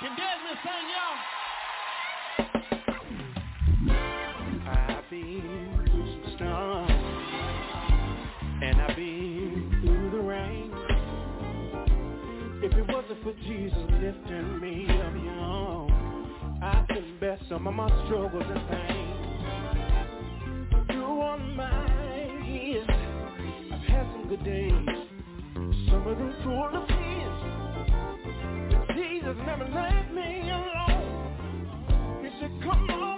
Can Desmond sing, y'all? I've been through some storms, and I've been through the rain. If it wasn't for Jesus lifting me up, I bear some of my struggles and pain. Through all my years, I've had some good days, some of them full of tears. Never left me alone. He said, come on,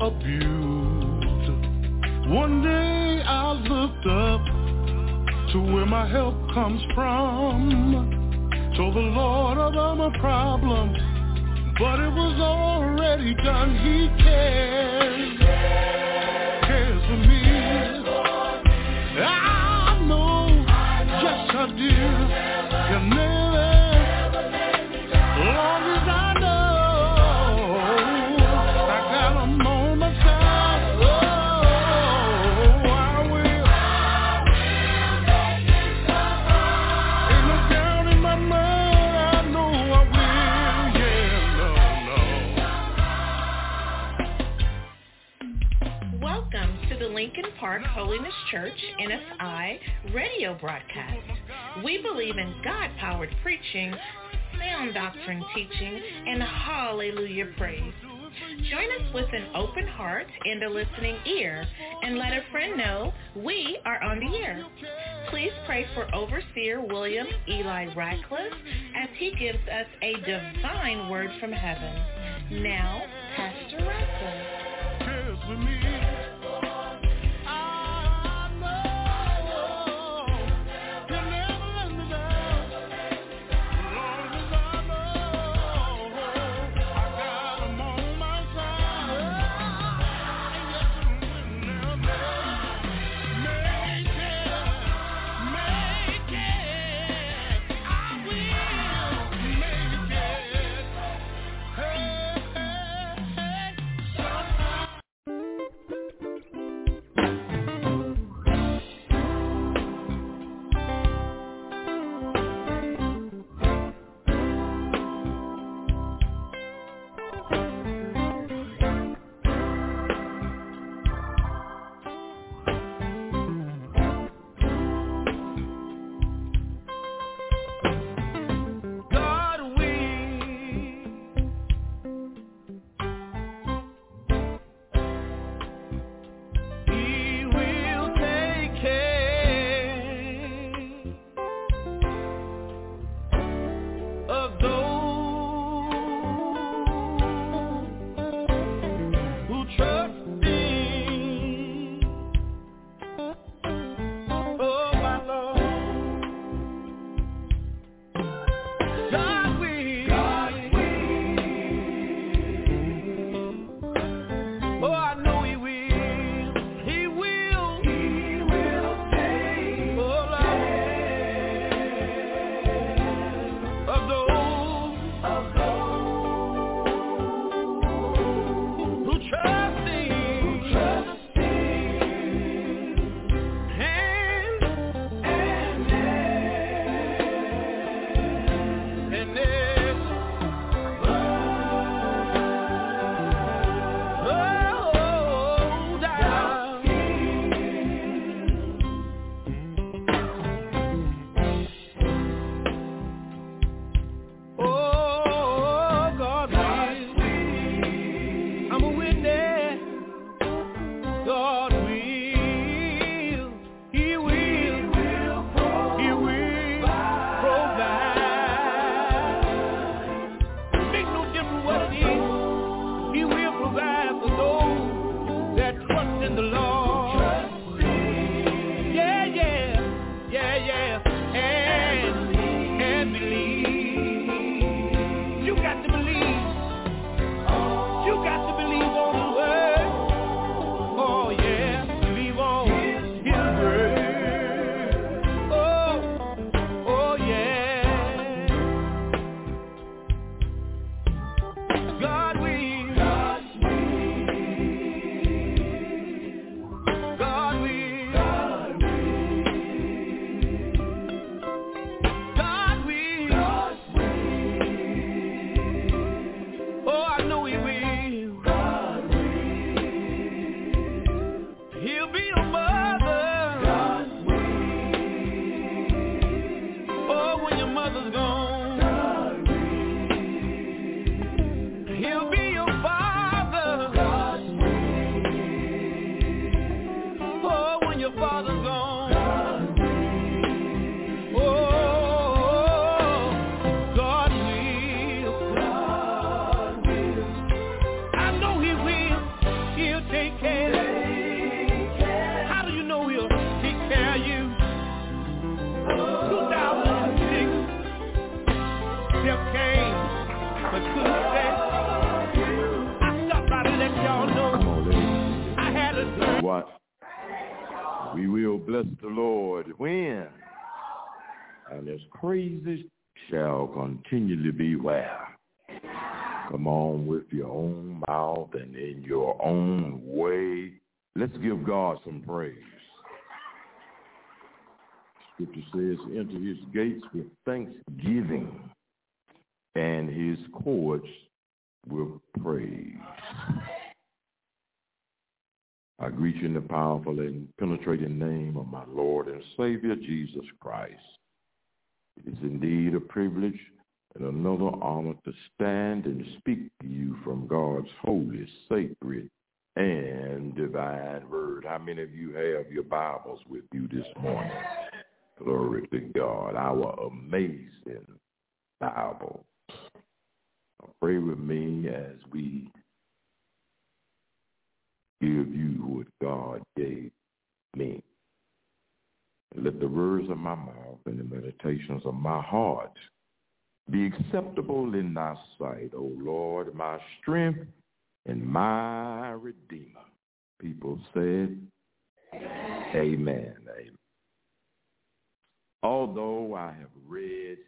abused. One day I looked up to where my help comes from. Told the Lord of all my problems, but it was already done. He cared. Holiness Church, NFI, radio broadcast. We believe in God-powered preaching, sound doctrine teaching, and hallelujah praise. Join us with an open heart and a listening ear and let a friend know we are on the air. Please pray for Overseer William Eli Ratcliff as he gives us a divine word from heaven. Now, Pastor Ratcliff. Beware. Come on with your own mouth and in your own way. Let's give God some praise. Scripture says, enter his gates with thanksgiving and his courts with praise. I greet you in the powerful and penetrating name of my Lord and Savior Jesus Christ. It is indeed a privilege and another honor to stand and speak to you from God's holy, sacred, and divine word. How many of you have your Bibles with you this morning? Glory to God, our amazing Bible. Pray with me as we give you what God gave me. Let the words of my mouth and the meditations of my heart be acceptable in thy sight, O Lord, my strength and my redeemer. People said, Amen. Amen. Although I have read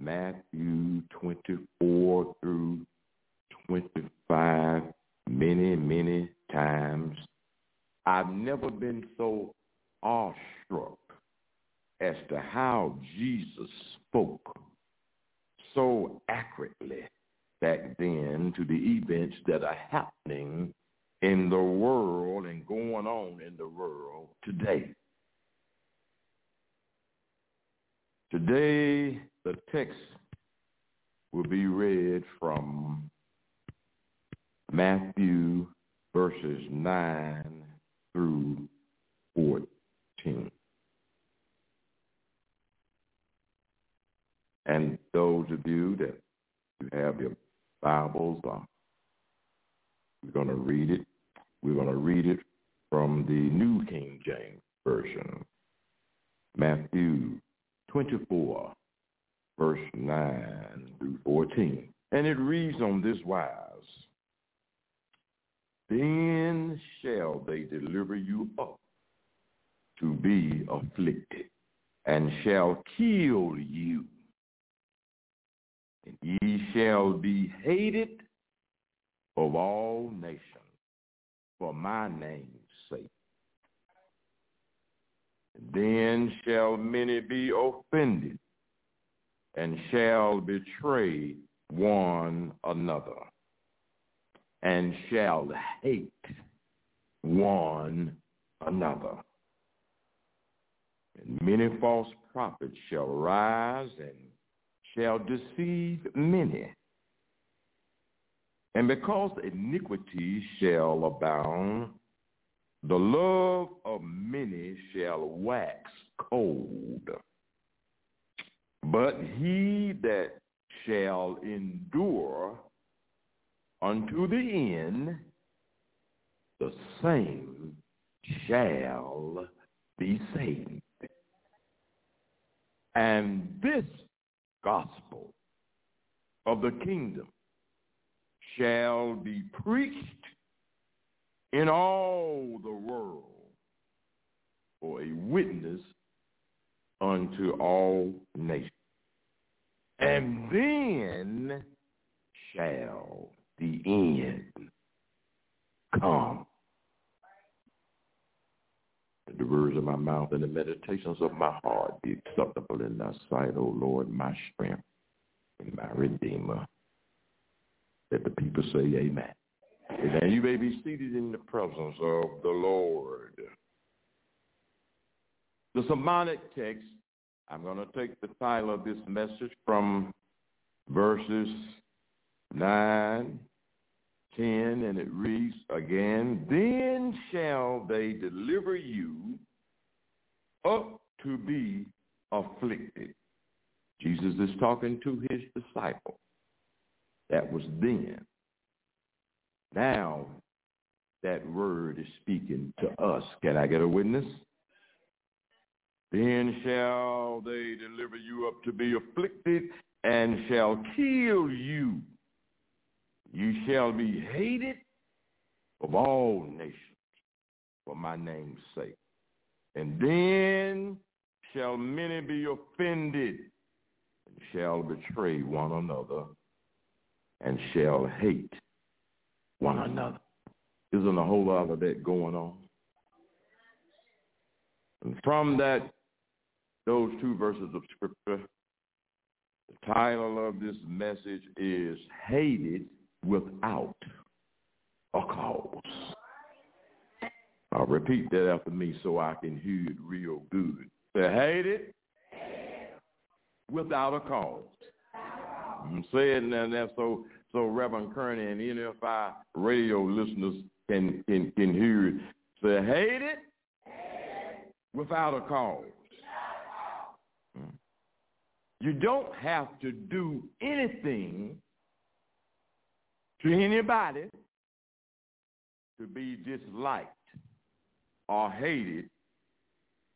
Matthew 24 through 25 many, many times, I've never been so awestruck as to how Jesus spoke so accurately back then to the events that are happening in the world and going on in the world today. Today, the text will be read from Matthew verses 9 through 14. And those of you that you have your Bibles, uh, we're going to read it. We're going to read it from the New King James Version. Matthew 24, verse 9 through 14. And it reads on this wise, Then shall they deliver you up to be afflicted, and shall kill you. And ye shall be hated of all nations for my name's sake. Then shall many be offended and shall betray one another and shall hate one another. And many false prophets shall rise and shall deceive many. And because iniquity shall abound, the love of many shall wax cold. But he that shall endure unto the end, the same shall be saved. And this gospel of the kingdom shall be preached in all the world for a witness unto all nations. And then shall the end come. The words of my mouth and the meditations of my heart be acceptable in thy sight, O Lord, my strength and my redeemer. Let the people say amen. Amen. You may be seated in the presence of the Lord. The sermonic text, I'm going to take the title of this message from verses 9, 10, and it reads again, Then shall they deliver you up to be afflicted. Jesus is talking to his disciples. That was then. Now that word is speaking to us. Can I get a witness? Then shall they deliver you up to be afflicted and shall kill you. You shall be hated of all nations for my name's sake. And then shall many be offended and shall betray one another and shall hate one another. Isn't a whole lot of that going on? And from that, those two verses of scripture, the title of this message is Hated Without a Cause. I'll repeat that after me so I can hear it real good. Say, hate it without a cause. I'm saying that so so Reverend Kearney and NFI radio listeners can can can hear it. Say, hate it without a cause. Hmm. You don't have to do anything to anybody to be disliked or hated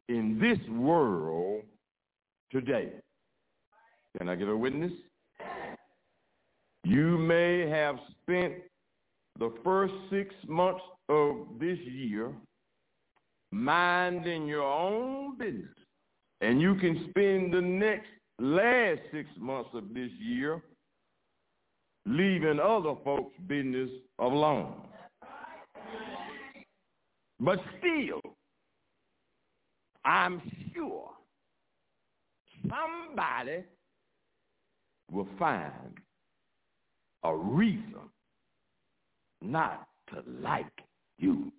in this world today. Can I get a witness? You may have spent the first six months of this year minding your own business. And you can spend the next last six months of this year leaving other folks' business alone. But still, I'm sure somebody will find a reason not to like you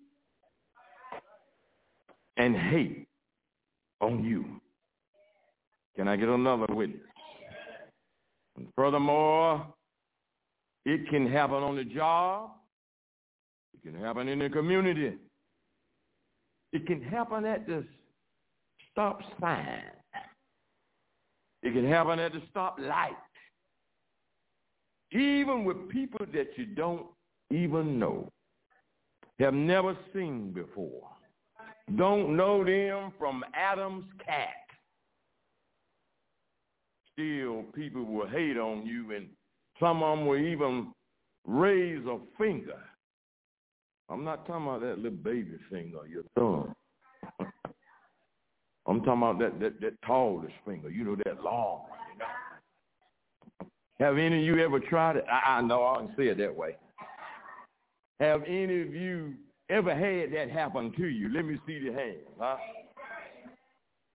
and hate on you. Can I get another witness? And furthermore, it can happen on the job. It can happen in the community. It can happen at the stop sign. It can happen at the stop light. Even with people that you don't even know, have never seen before, don't know them from Adam's cat. Still, people will hate on you, and some of them will even raise a finger. I'm not talking about that little baby finger, your thumb. I'm talking about that, that, that tallest finger, you know, that long you know. Have any of you ever tried it? I, I know I can say it that way. Have any of you ever had that happen to you? Let me see the hands, huh?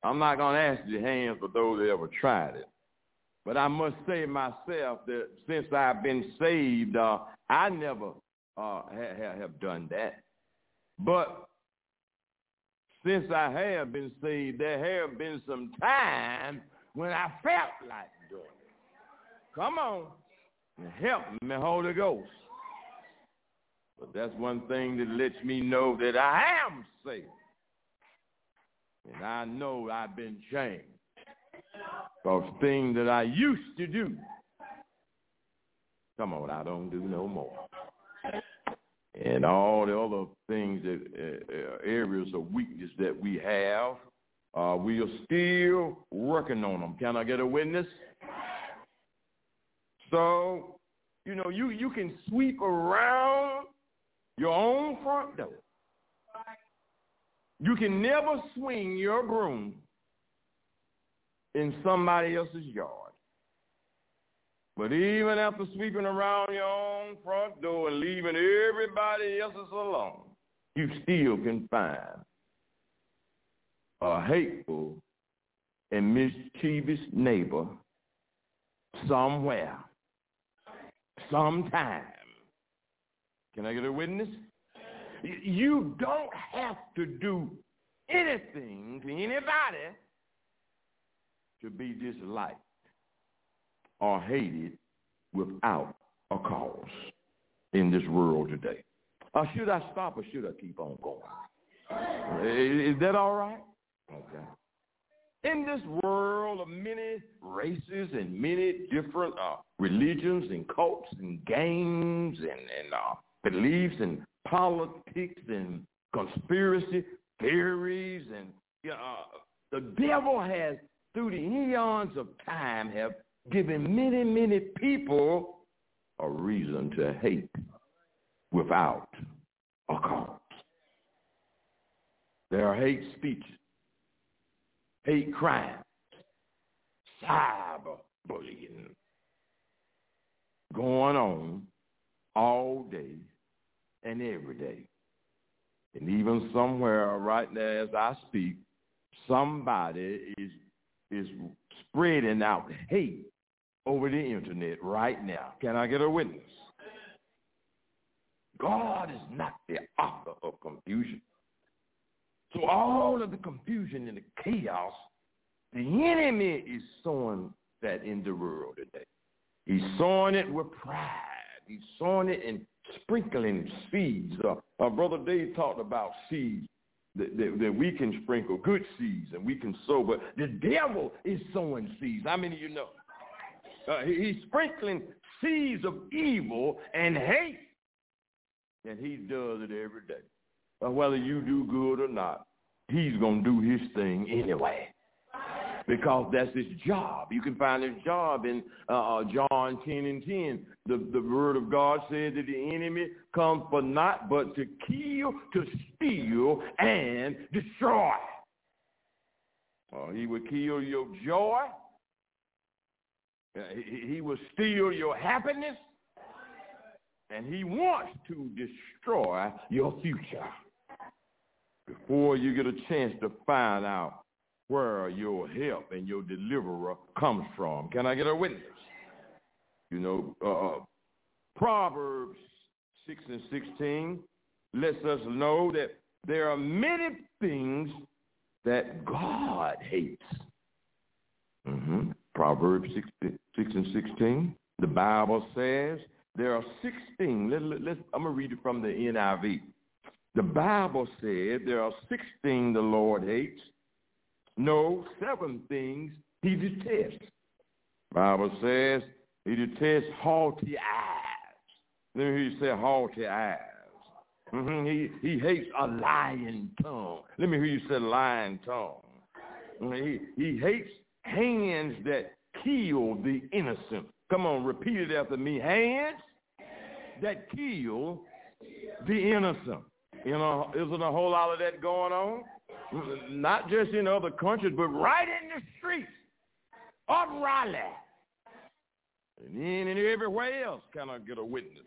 I'm not going to ask the hands for those that ever tried it. But I must say myself that since I've been saved, uh, I never uh, ha- have done that. But since I have been saved, there have been some times when I felt like doing it. Come on, help me, Holy Ghost. But that's one thing that lets me know that I am saved. And I know I've been changed. Because things that I used to do, come on, I don't do no more and all the other things that uh, areas of weakness that we have. Uh, we are still working on them. Can I get a witness? So, you know, you, you can sweep around your own front door. You can never swing your broom in somebody else's yard. But even after sweeping around your own front door and leaving everybody else's alone, you still can find a hateful and mischievous neighbor somewhere, sometime. Can I get a witness? You don't have to do anything to anybody to be disliked or hated without a cause in this world today. Uh, should I stop or should I keep on going? Is that all right? Okay. In this world of many races and many different uh, religions and cults and games and, and uh, beliefs and politics and conspiracy theories and uh, the devil has through the eons of time have given many, many people a reason to hate without a cause. There are hate speeches, hate crimes, cyberbullying going on all day and every day. And even somewhere right now as I speak, somebody is is spreading out hate over the internet right now. Can I get a witness? God is not the author of confusion. So all of the confusion and the chaos, the enemy is sowing that in the world today. He's sowing it with pride. He's sowing it and sprinkling seeds. Uh, uh, Brother Dave talked about seeds that, that, that, we can sprinkle, good seeds, and we can sow. But the devil is sowing seeds. How many of you know? Uh, he, he's sprinkling seeds of evil and hate. And he does it every day. Uh, whether you do good or not, he's going to do his thing anyway because that's his job. You can find his job in uh, uh, John 10 and 10. The, the word of God says that the enemy comes for not but to kill, to steal, and destroy. Uh, he will kill your joy. Uh, he, he will steal your happiness. And he wants to destroy your future before you get a chance to find out where your help and your deliverer comes from. Can I get a witness? You know, uh, uh, Proverbs 6 and 16 lets us know that there are many things that God hates. Mm-hmm. Proverbs 6, 6 and 16. The Bible says there are 16. Let, let, let, I'm going to read it from the NIV. The Bible said there are 16 the Lord hates no, seven things he detests. Bible says he detests haughty eyes. Let me hear you say haughty eyes. Mm-hmm. He, he hates a lying tongue. Let me hear you say lying tongue. Mm-hmm. He, he hates hands that kill the innocent. Come on, repeat it after me. Hands that kill the innocent. You know, isn't a whole lot of that going on? Not just in other countries, but right in the streets of Raleigh. And in and everywhere else can I get a witness.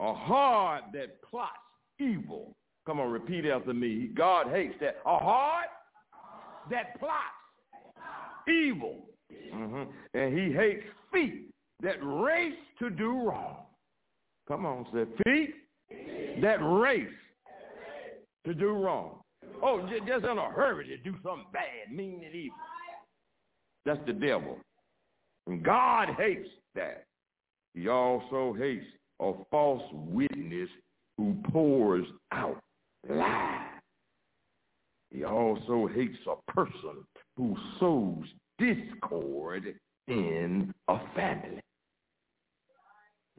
A heart that plots evil. Come on, repeat after me. God hates that. A heart that plots evil. Mm-hmm. And he hates feet that race to do wrong. Come on, say feet that race to do wrong. Oh, just in a hurry to do something bad, mean and evil. That's the devil. And God hates that. He also hates a false witness who pours out lies. He also hates a person who sows discord in a family.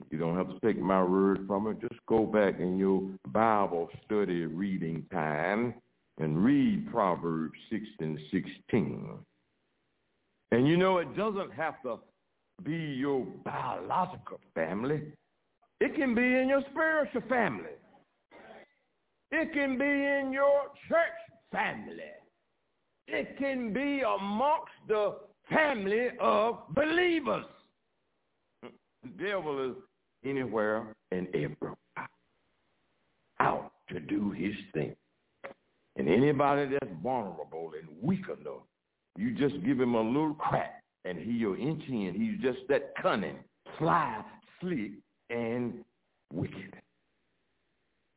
You don't have to take my word from it. Just go back in your Bible study reading time and read Proverbs 6 and 16. And you know, it doesn't have to be your biological family. It can be in your spiritual family. It can be in your church family. It can be amongst the family of believers. The devil is anywhere and everywhere out to do his thing. And anybody that's vulnerable and weak enough, you just give him a little crack and he'll inch in. He's just that cunning, sly, slick, and wicked.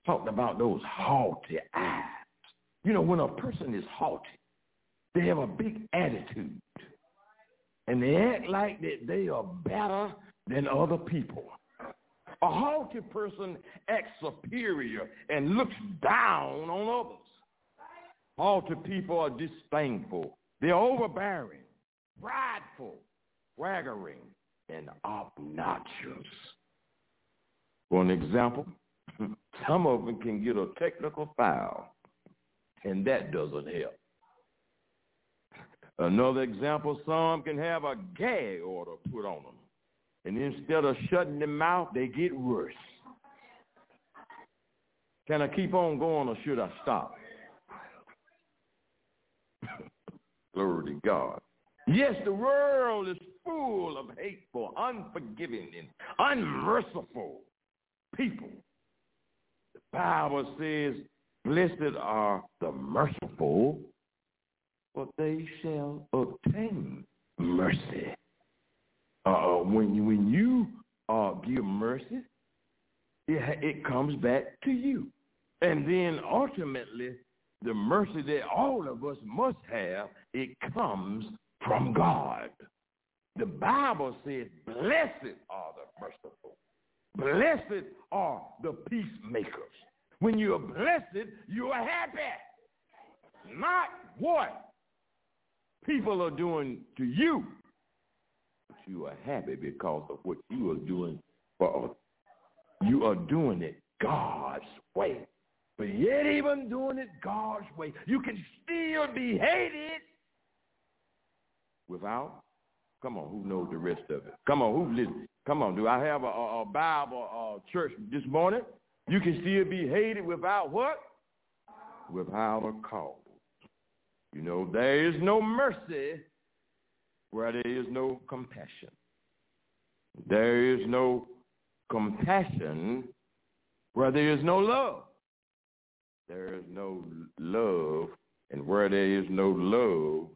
Talking about those haughty eyes. You know, when a person is haughty, they have a big attitude. And they act like that they are better than other people. A haughty person acts superior and looks down on others. Haughty people are disdainful. They're overbearing, prideful, swaggering, and obnoxious. For an example, some of them can get a technical foul, and that doesn't help. Another example, some can have a gag order put on them. And instead of shutting their mouth, they get worse. Can I keep on going or should I stop? Glory to God. Yes, the world is full of hateful, unforgiving, and unmerciful people. The Bible says, blessed are the merciful, for they shall obtain mercy uh, when you, when you uh, give mercy, it, it comes back to you. And then ultimately, the mercy that all of us must have, it comes from God. The Bible says, blessed are the merciful. Blessed are the peacemakers. When you're blessed, you are happy. Not what people are doing to you, you are happy because of what you are doing for others. You are doing it God's way. But yet even doing it God's way, you can still be hated without, come on, who knows the rest of it? Come on, who listen? Come on, do I have a, a Bible uh, church this morning? You can still be hated without what? Without a cause. You know, there is no mercy where there is no compassion. There is no compassion where there is no love. There is no love, and where there is no love,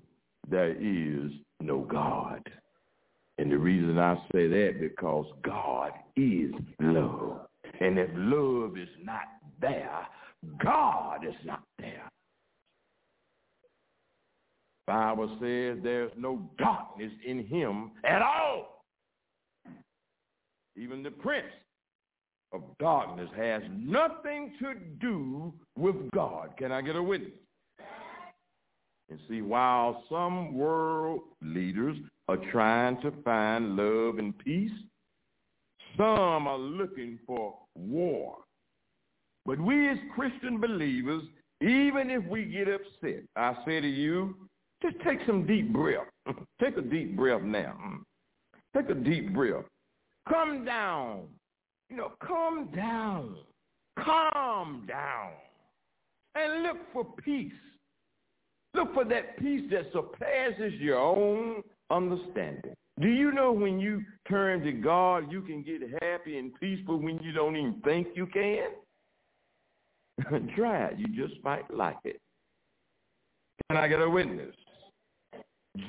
there is no God. And the reason I say that because God is love. And if love is not there, God is not there. Bible says there's no darkness in him at all. Even the prince of darkness has nothing to do with God. Can I get a witness? And see, while some world leaders are trying to find love and peace, some are looking for war. But we as Christian believers, even if we get upset, I say to you, just take some deep breath. take a deep breath now. Take a deep breath. Come down. You know, calm down. Calm down. And look for peace. Look for that peace that surpasses your own understanding. Do you know when you turn to God, you can get happy and peaceful when you don't even think you can? Try it. You just might like it. Can I get a witness?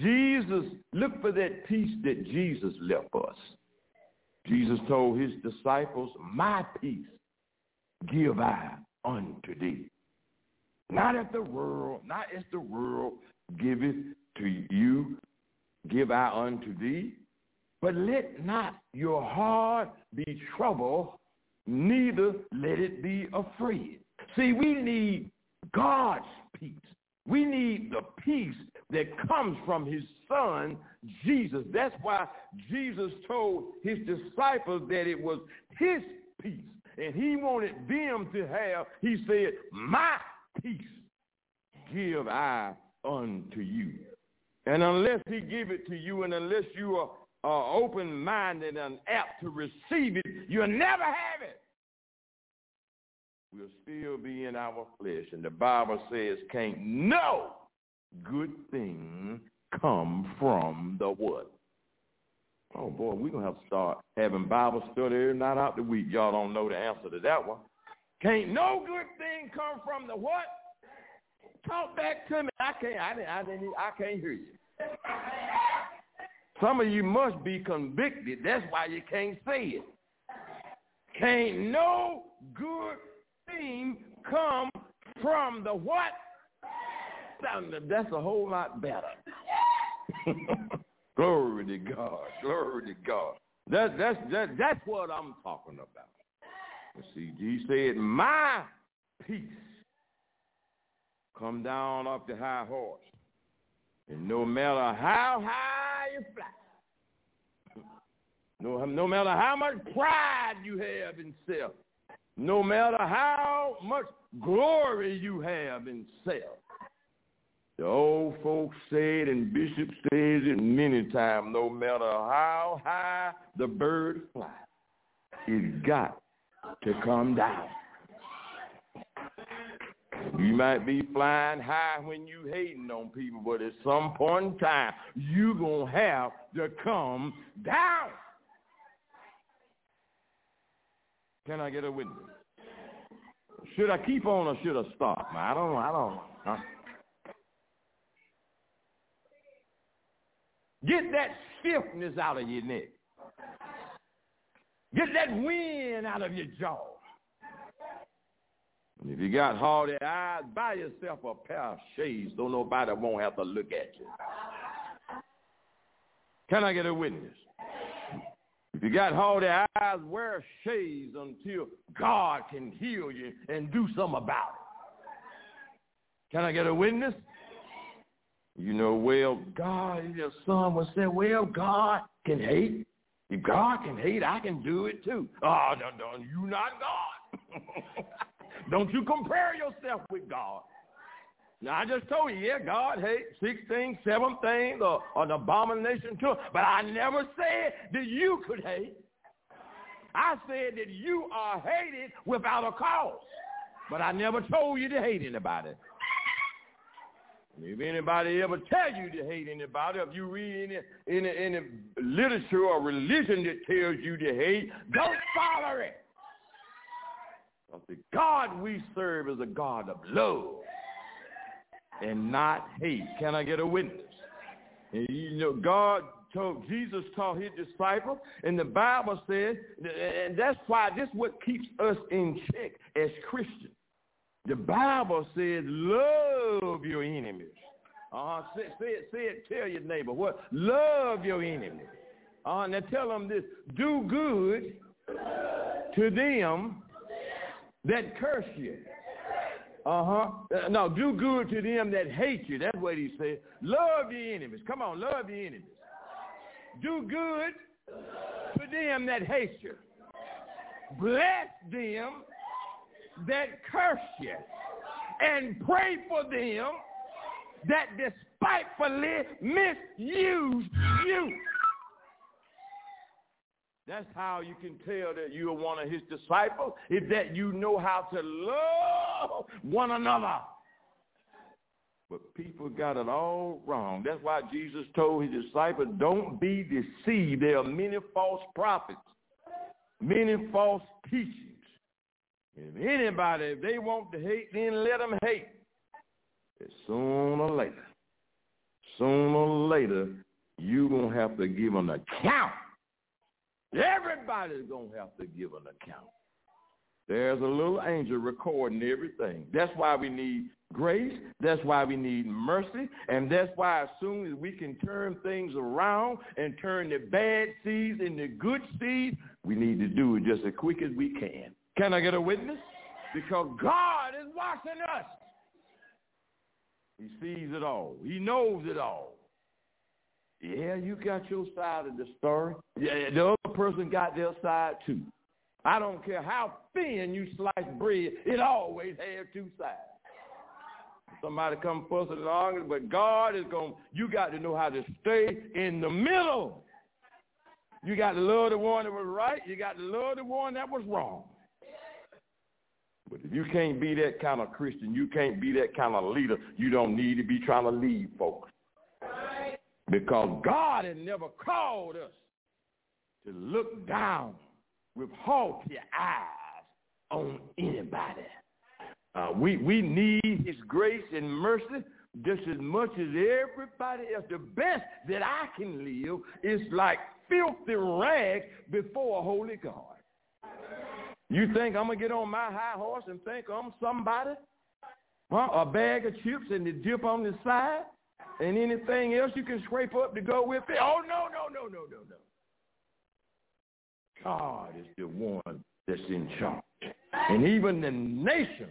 Jesus, look for that peace that Jesus left us. Jesus told his disciples, my peace give I unto thee. Not as the world, not as the world giveth to you, give I unto thee. But let not your heart be troubled, neither let it be afraid. See, we need God's peace. We need the peace that comes from his son, Jesus. That's why Jesus told his disciples that it was his peace. And he wanted them to have, he said, my peace give I unto you. And unless he give it to you and unless you are, are open-minded and apt to receive it, you'll never have it. We'll still be in our flesh. And the Bible says, can't no good thing come from the what? Oh boy, we're gonna have to start having Bible study every night out the week. Y'all don't know the answer to that one. Can't no good thing come from the what? Talk back to me. I can't. I didn't. I didn't. I can't hear you. Some of you must be convicted. That's why you can't say it. Can't no good thing come from the what? That's a whole lot better. Glory to God. Glory to God. That, that's, that, that's what I'm talking about. You see, he said, my peace come down off the high horse. And no matter how high you fly, no, no matter how much pride you have in self, no matter how much glory you have in self, the old folks said, and Bishop says it many times, no matter how high the bird flies, it's got to come down. You might be flying high when you hating on people, but at some point in time, you going to have to come down. Can I get a witness? Should I keep on or should I stop? I don't know. I don't know. Get that stiffness out of your neck. Get that wind out of your jaw. And if you got hard eyes, buy yourself a pair of shades so nobody won't have to look at you. Can I get a witness? If you got hard eyes, wear shades until God can heal you and do something about it. Can I get a witness? You know, well, God, your son will say, well, God can hate. If God can hate, I can do it too. Oh, no, no, you not God. Don't you compare yourself with God. Now, I just told you, yeah, God hates six things, seven things, or, or an abomination to But I never said that you could hate. I said that you are hated without a cause. But I never told you to hate anybody. If anybody ever tell you to hate anybody, if you read any, any, any literature or religion that tells you to hate, don't follow it. Because the God we serve is a God of love and not hate. Can I get a witness? And you know, God told, Jesus taught his disciples, and the Bible says, and that's why this is what keeps us in check as Christians. The Bible says, love your enemies. Uh, say, say it, say it, tell your neighbor what? Love your enemies. Uh, now tell them this, do good to them that curse you. Uh-huh. Uh, no, do good to them that hate you. That's what he said. Love your enemies. Come on, love your enemies. Do good to them that hate you. Bless them that curse you. And pray for them that despitefully misuse you. That's how you can tell that you are one of his disciples, is that you know how to love one another. But people got it all wrong. That's why Jesus told his disciples, don't be deceived. There are many false prophets, many false teachings. If anybody, if they want to hate, then let them hate. And sooner or later, sooner or later, you're going to have to give an account Everybody's going to have to give an account. There's a little angel recording everything. That's why we need grace. That's why we need mercy. And that's why as soon as we can turn things around and turn the bad seeds into good seeds, we need to do it just as quick as we can. Can I get a witness? Because God is watching us. He sees it all. He knows it all. Yeah, you got your side of the story. Yeah, the other person got their side too. I don't care how thin you slice bread, it always has two sides. Somebody come fussing and arguing, but God is going, you got to know how to stay in the middle. You got to love the one that was right. You got to love the one that was wrong. But if you can't be that kind of Christian, you can't be that kind of leader, you don't need to be trying to lead folks. Because God has never called us to look down with haughty eyes on anybody. Uh, we, we need his grace and mercy just as much as everybody else. The best that I can live is like filthy rags before a holy God. You think I'm going to get on my high horse and think I'm somebody? Huh? A bag of chips and the dip on the side? and anything else you can scrape up to go with it. Oh, no, no, no, no, no, no. God is the one that's in charge. And even the nations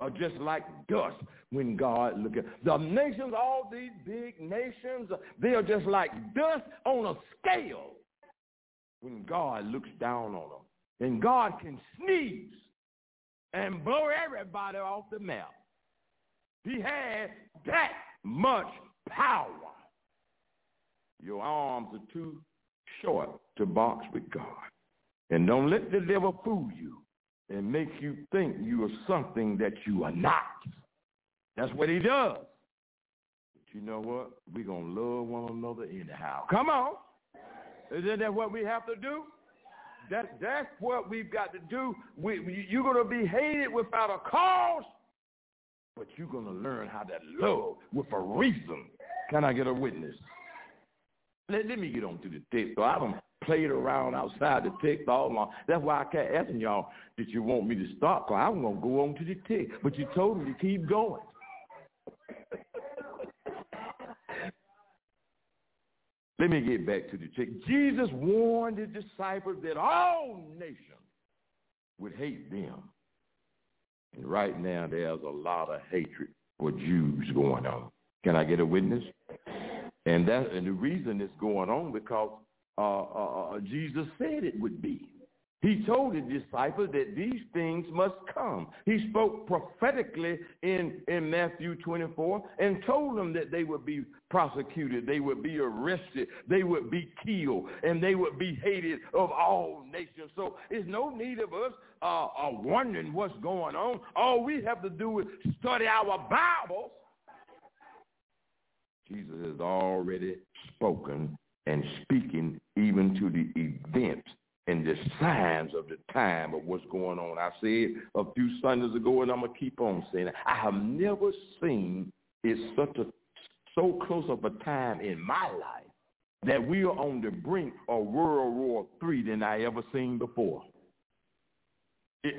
are just like dust when God look at the nations, all these big nations, they are just like dust on a scale when God looks down on them. And God can sneeze and blow everybody off the map. He had that much power. Your arms are too short to box with God. And don't let the devil fool you and make you think you are something that you are not. That's what he does. But you know what? We're going to love one another anyhow. Come on. Isn't that what we have to do? That, that's what we've got to do. We, you're going to be hated without a cause, but you're going to learn how to love with a reason. Can I get a witness? Let, let me get on to the text. So I don't played around outside the text all along. That's why I kept asking y'all, did you want me to stop? Because I'm going to go on to the text. But you told me to keep going. Let me get back to the text. Jesus warned his disciples that all nations would hate them. And right now there's a lot of hatred for Jews going on. Can I get a witness? And that and the reason it's going on because uh, uh, uh Jesus said it would be. He told his disciples that these things must come. He spoke prophetically in, in Matthew 24 and told them that they would be prosecuted, they would be arrested, they would be killed, and they would be hated of all nations. So there's no need of us uh, uh, wondering what's going on. All we have to do is study our Bibles. Jesus has already spoken and speaking even to the events and the signs of the time of what's going on. I said a few Sundays ago, and I'm gonna keep on saying it. I have never seen it such a so close of a time in my life that we are on the brink of World War III than I ever seen before. It,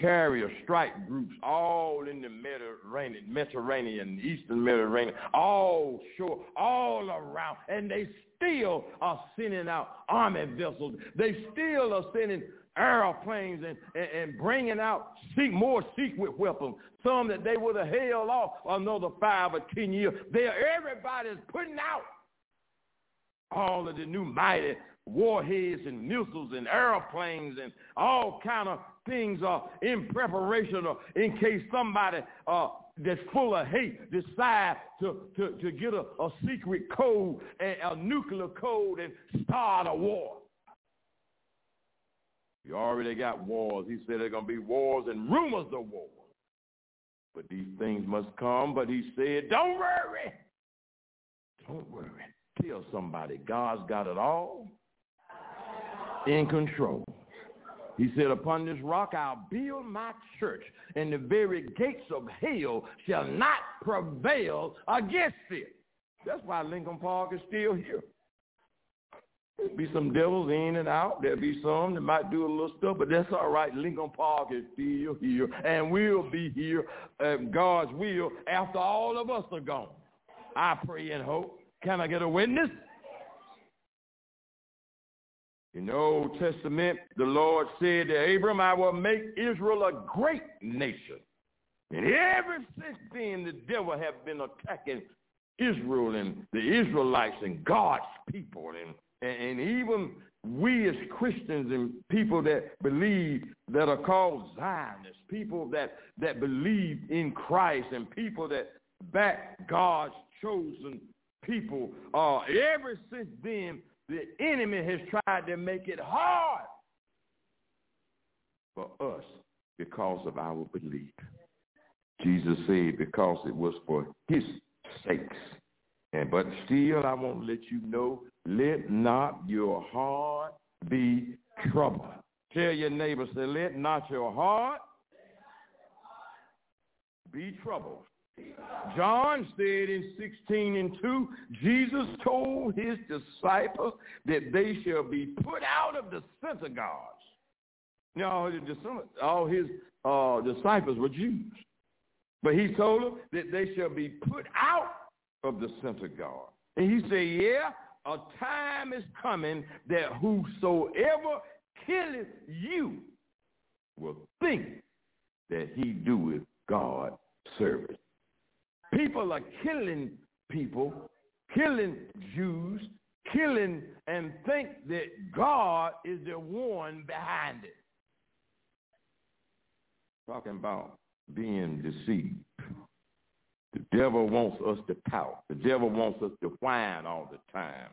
carrier strike groups all in the Mediterranean, Mediterranean, Eastern Mediterranean, all shore, all around, and they still are sending out army vessels. They still are sending airplanes and, and, and bringing out more secret weapons, some that they would have held off another five or ten years. They everybody's putting out all of the new mighty warheads and missiles and airplanes and all kind of things are in preparation or in case somebody uh, that's full of hate decide to, to, to get a, a secret code, a, a nuclear code, and start a war. You already got wars. He said there are going to be wars and rumors of war. But these things must come. But he said, don't worry. Don't worry. Tell somebody God's got it all in control. He said, Upon this rock I'll build my church, and the very gates of hell shall not prevail against it. That's why Lincoln Park is still here. There'll be some devils in and out. There'll be some that might do a little stuff, but that's all right. Lincoln Park is still here, and we'll be here, uh, God's will, after all of us are gone. I pray and hope. Can I get a witness? In the Old Testament, the Lord said to Abram, I will make Israel a great nation. And ever since then, the devil have been attacking Israel and the Israelites and God's people. And, and, and even we as Christians and people that believe that are called Zionists, people that, that believe in Christ and people that back God's chosen people, uh, ever since then, the enemy has tried to make it hard for us because of our belief. Jesus said because it was for his sakes. And but still I want to let you know, let not your heart be troubled. Tell your neighbor, say, let not your heart be troubled. John said in 16 and 2, Jesus told his disciples that they shall be put out of the synagogues. Now, all his uh, disciples were Jews. But he told them that they shall be put out of the synagogue. And he said, yeah, a time is coming that whosoever killeth you will think that he doeth God service. People are killing people, killing Jews, killing and think that God is the one behind it. Talking about being deceived. The devil wants us to pout. The devil wants us to whine all the time.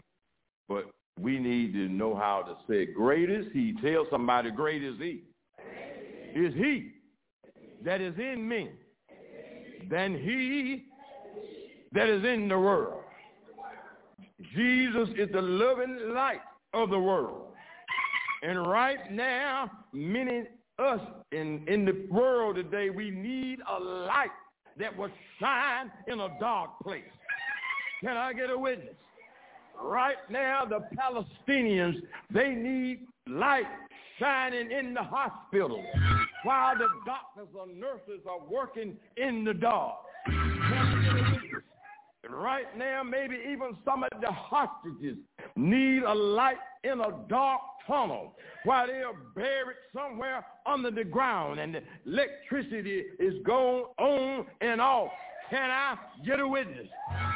But we need to know how to say, great is he. Tell somebody, great is he. Is he that is in me than he that is in the world. Jesus is the loving light of the world. And right now, many us in, in the world today, we need a light that will shine in a dark place. Can I get a witness? Right now, the Palestinians, they need light shining in the hospital while the doctors or nurses are working in the dark. Right now, maybe even some of the hostages need a light in a dark tunnel while they are buried somewhere under the ground and the electricity is going on and off. Can I get a witness?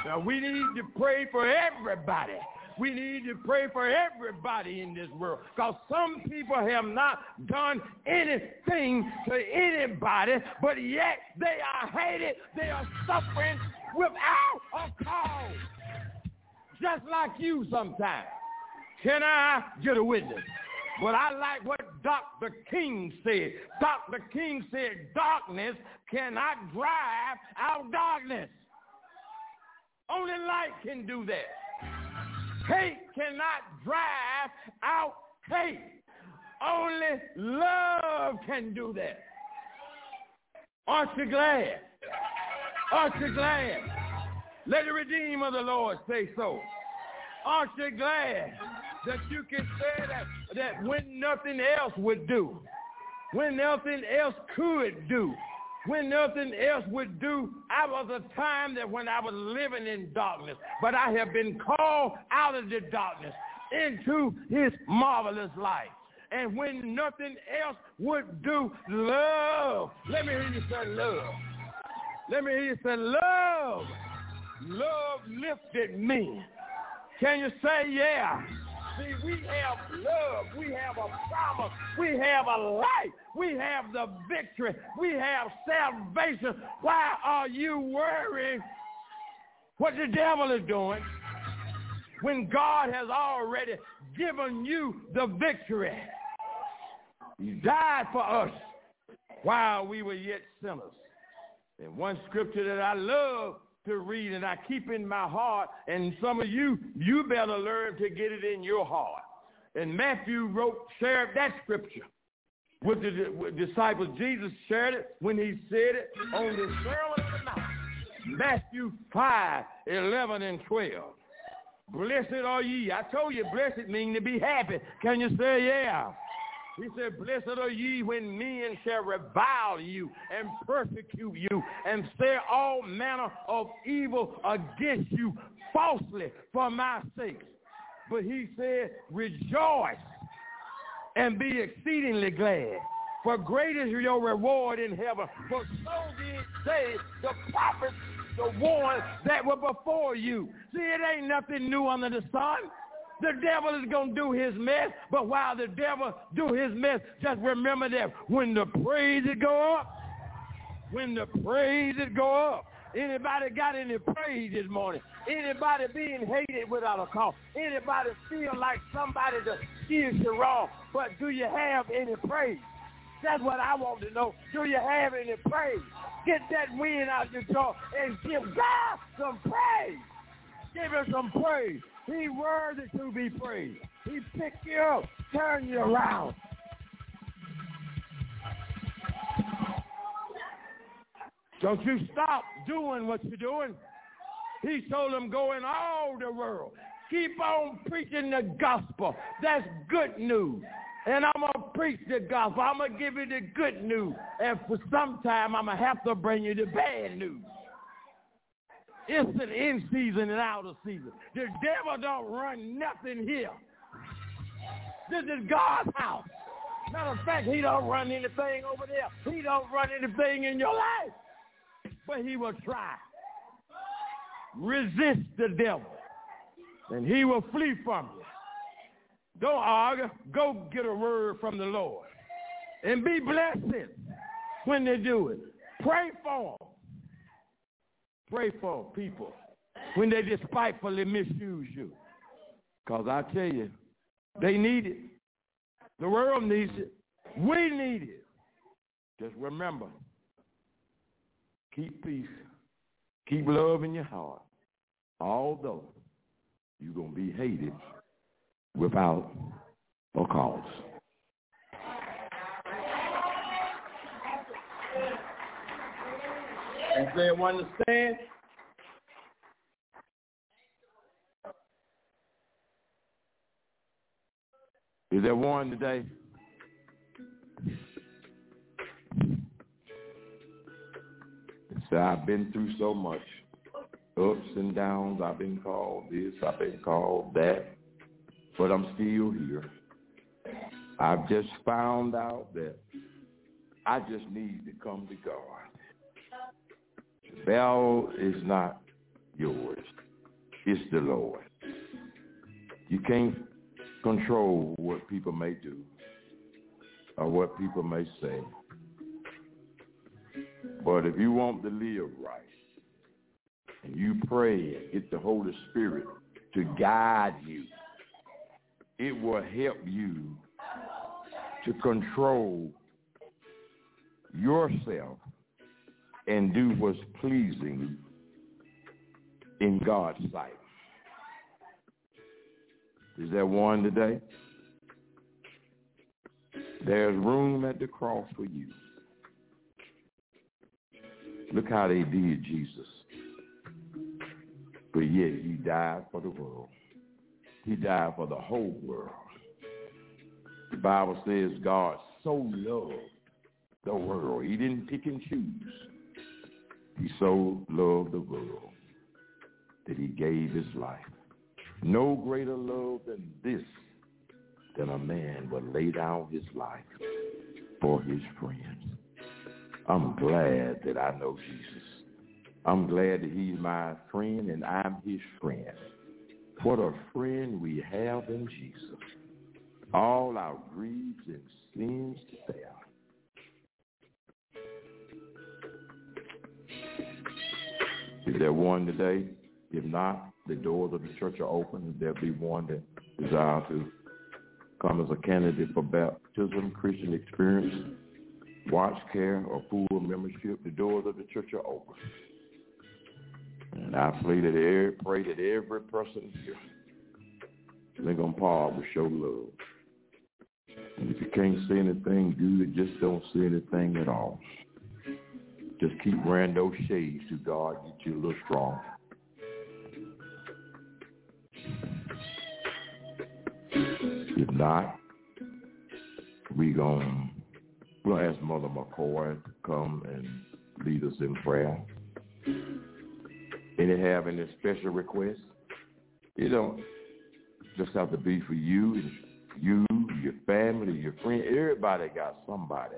Now, we need to pray for everybody we need to pray for everybody in this world because some people have not done anything to anybody, but yet they are hated. They are suffering without a cause. Just like you sometimes. Can I get a witness? But I like what Dr. King said. Dr. King said darkness cannot drive out darkness. Only light can do that. Hate cannot drive out hate. Only love can do that. Aren't you glad? Aren't you glad? Let the Redeemer of the Lord say so. Aren't you glad that you can say that, that when nothing else would do, when nothing else could do, when nothing else would do. I was a time that when I was living in darkness, but I have been called out of the darkness into his marvelous light. And when nothing else would do, love. Let me hear you say love. Let me hear you say love. Love lifted me. Can you say yeah? See, we have love. We have a promise. We have a life. We have the victory. We have salvation. Why are you worrying what the devil is doing when God has already given you the victory? He died for us while we were yet sinners. And one scripture that I love to read and I keep in my heart. And some of you, you better learn to get it in your heart. And Matthew wrote, shared that scripture with the with disciples. Jesus shared it when he said it on the Sermon on the Mount. Matthew 5, 11 and 12. Blessed are ye. I told you blessed means to be happy. Can you say yeah? He said, blessed are ye when men shall revile you and persecute you and say all manner of evil against you falsely for my sake. But he said, rejoice and be exceedingly glad. For great is your reward in heaven. For so did they, the prophets, the ones that were before you. See, it ain't nothing new under the sun. The devil is going to do his mess, but while the devil do his mess, just remember that when the praises go up, when the praises go up, Anybody got any praise this morning? Anybody being hated without a cause? Anybody feel like somebody just steers you wrong? But do you have any praise? That's what I want to know. Do you have any praise? Get that wind out your jaw and give God some praise. Give him some praise. He worthy to be praised. He picked you up, turned you around. Don't you stop doing what you're doing. He told them go in all the world. Keep on preaching the gospel. That's good news. And I'm going to preach the gospel. I'm going to give you the good news. And for some time, I'm going to have to bring you the bad news. It's an in season and out of season. The devil don't run nothing here. This is God's house. Matter of fact, he don't run anything over there. He don't run anything in your life. But he will try. Resist the devil. And he will flee from you. Don't argue. Go get a word from the Lord. And be blessed when they do it. Pray for them. Pray for people when they despitefully misuse you. Because I tell you, they need it. The world needs it. We need it. Just remember, keep peace. Keep love in your heart. Although you're going to be hated without a cause. Does everyone understand? Is there one today? So I've been through so much. Ups and downs. I've been called this. I've been called that. But I'm still here. I've just found out that I just need to come to God. Battle is not yours. It's the Lord. You can't control what people may do or what people may say. But if you want to live right, and you pray and get the Holy Spirit to guide you, it will help you to control yourself and do what's pleasing in God's sight. Is there one today? There's room at the cross for you. Look how they did Jesus. But yet he died for the world. He died for the whole world. The Bible says God so loved the world. He didn't pick and choose. He so loved the world that he gave his life. No greater love than this, than a man would lay down his life for his friends. I'm glad that I know Jesus. I'm glad that he's my friend and I'm his friend. What a friend we have in Jesus. All our griefs and sins to bear. Is there one today? If not, the doors of the church are open. If there be one that desires to come as a candidate for baptism, Christian experience, watch care, or full membership, the doors of the church are open. And I pray that every, pray that every person here, Lincoln Park, will show love. And if you can't see anything good, just don't see anything at all. Just keep wearing those shades to God get you a little strong. If not, we going we'll ask Mother McCoy to come and lead us in prayer. Any have any special requests? You don't just have to be for you, you, your family, your friend. Everybody got somebody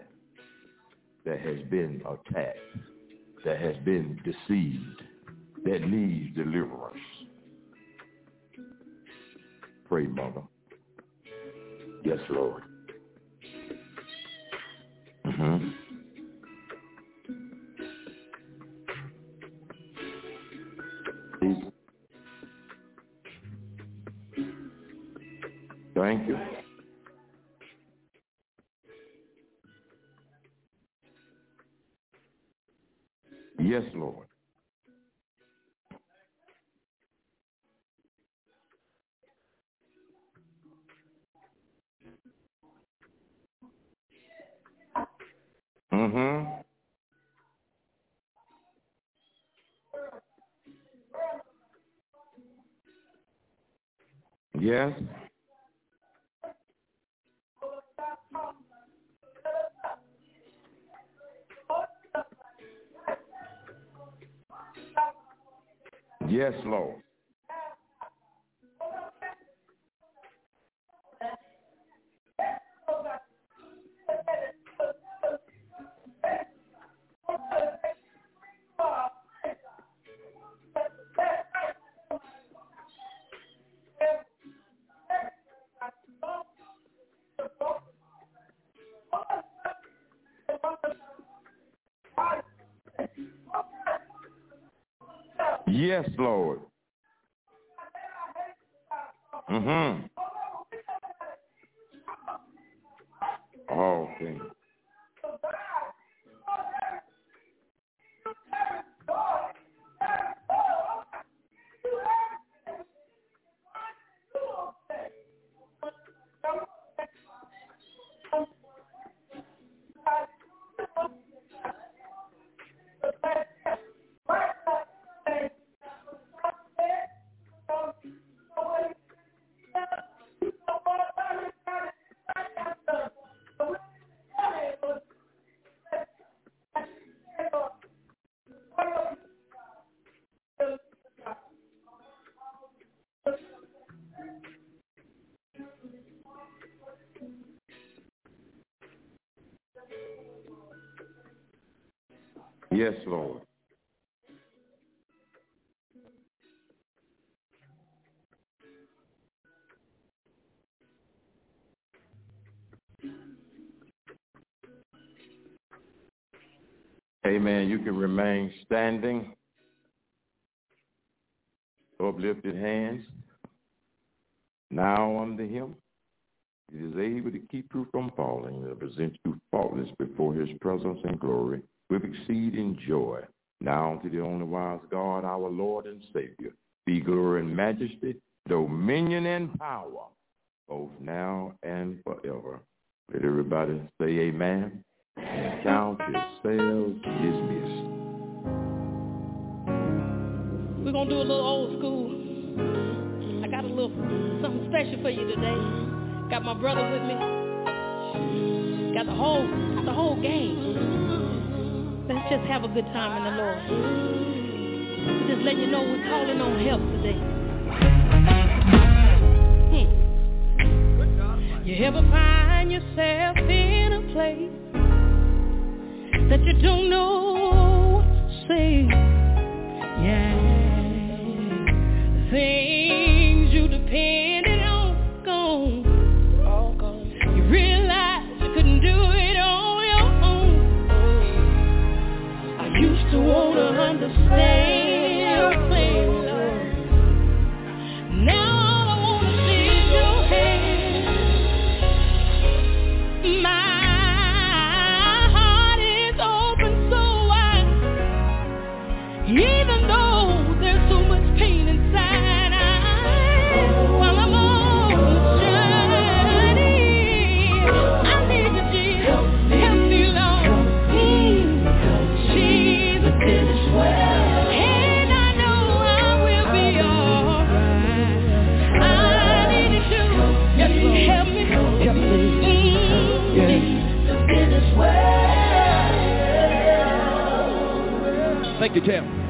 that has been attacked, that has been deceived, that needs deliverance. Pray, Mother. Yes, Lord. Mm-hmm. Thank you. Yes, Lord. Mm-hmm. Yes. Yes, Lord. Yes, Lord. Amen. You can remain standing. Uplifted hands. Now unto him. He is able to keep you from falling and present you faultless before his presence and glory with exceeding joy. Now to the only wise God, our Lord and Savior, be glory and majesty, dominion and power, both now and forever. Let everybody say amen. And count yourselves dismissed. We're going to do a little old school. I got a little something special for you today. Got my brother with me. Got the whole the whole gang. Let's just have a good time in the Lord. We're just letting you know we're calling on help today. Hmm. You ever find yourself in a place that you don't know what to say? Yeah. Things Thank you,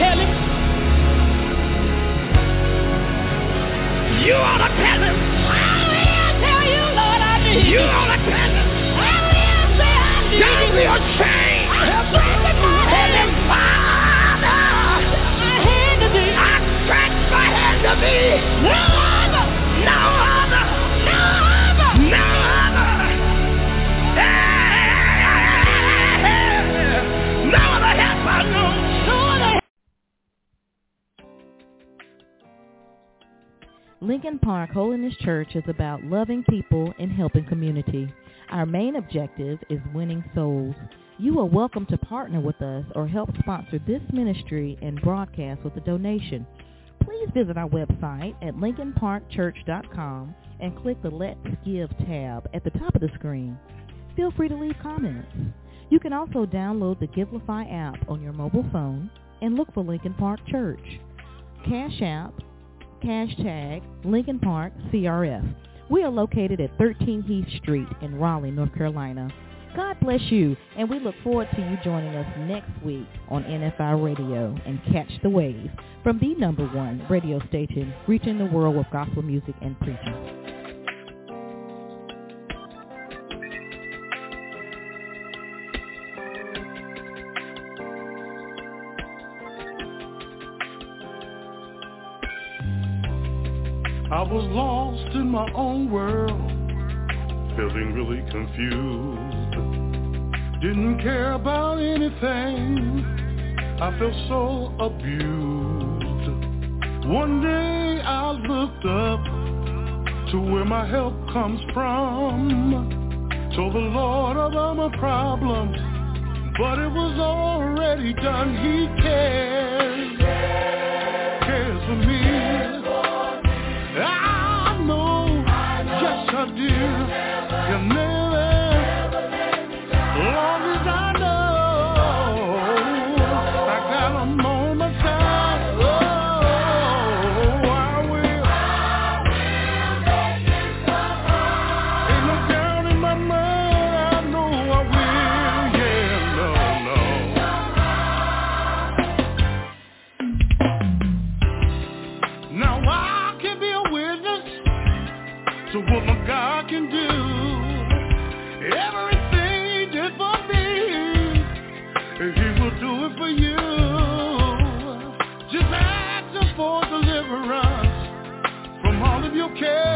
tell him. You ought to tell him. I tell you, Lord, I need You ought to tell. I say I need Don't be ashamed. Tell him, Father. My hand to thee. I stretch my hand to thee. No Lincoln Park Holiness Church is about loving people and helping community. Our main objective is winning souls. You are welcome to partner with us or help sponsor this ministry and broadcast with a donation. Please visit our website at lincolnparkchurch.com and click the Let's Give tab at the top of the screen. Feel free to leave comments. You can also download the Givelify app on your mobile phone and look for Lincoln Park Church. Cash App, hashtag Lincoln Park CRF. We are located at 13 Heath Street in Raleigh, North Carolina. God bless you, and we look forward to you joining us next week on NFI Radio and Catch the Wave from the number one radio station reaching the world with gospel music and preaching. Was lost in my own world, feeling really confused. Didn't care about anything. I felt so abused. One day I looked up to where my help comes from. Told the Lord about my problems, but it was already done. He cares, cares for me. care.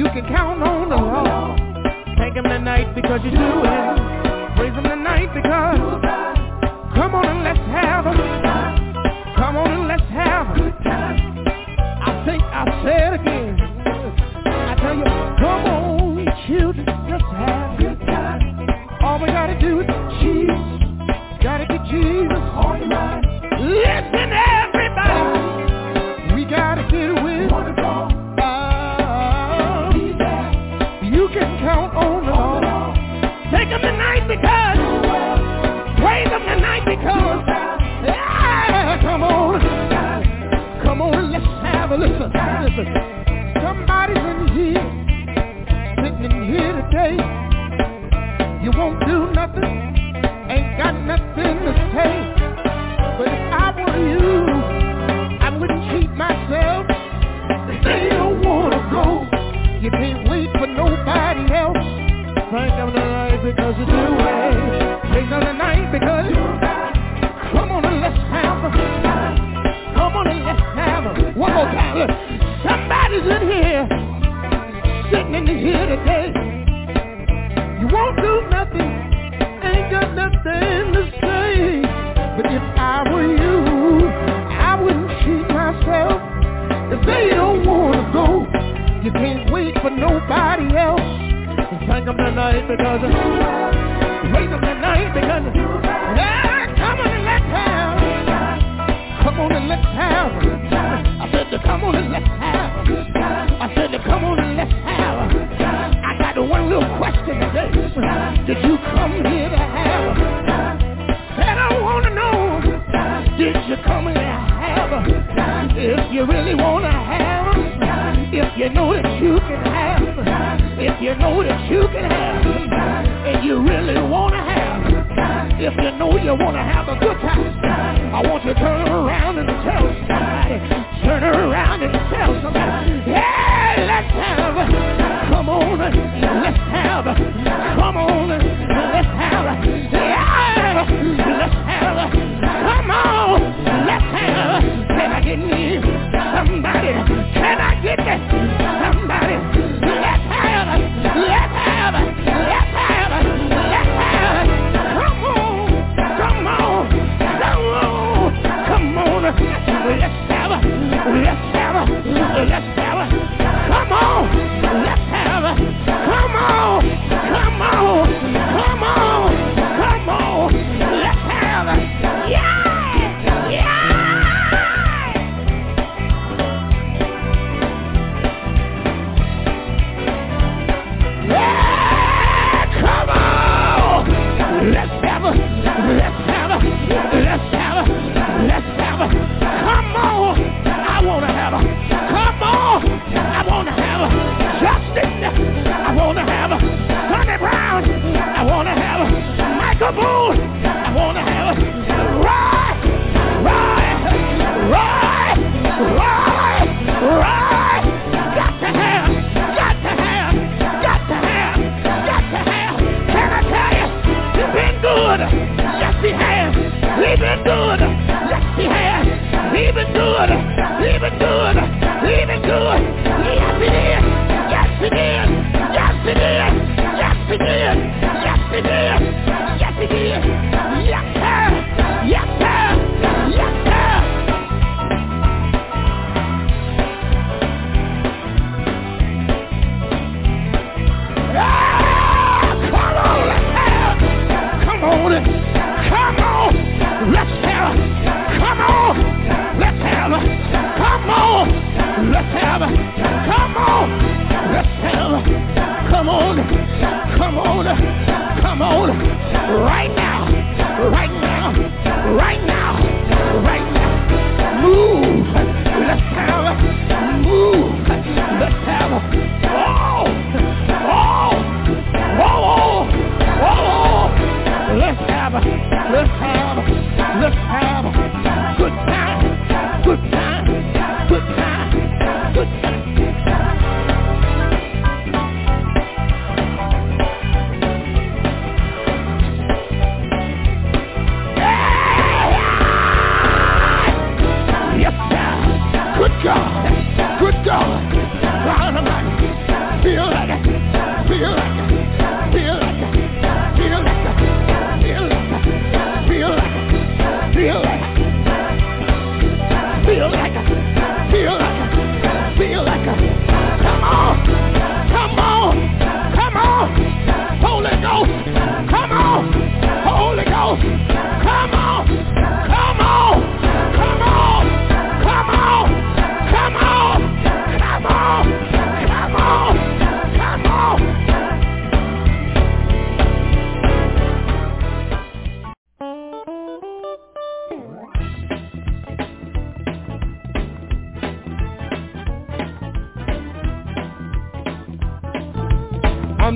You can count on the Lord. Thank him tonight because you do it. Praise him tonight because. Come on and let's have them. Come on and let's have them. I think I said again. I tell you, come on.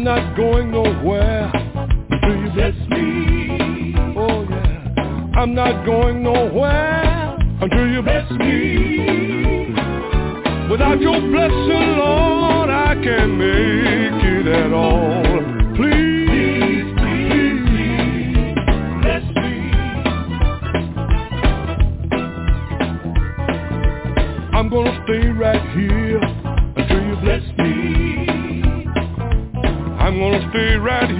not going nowhere till you bless me. Oh yeah. I'm not going nowhere until you bless me. Without your blessing, Lord, I can't make it at all. Please, please, please bless me. I'm gonna stay right here stay right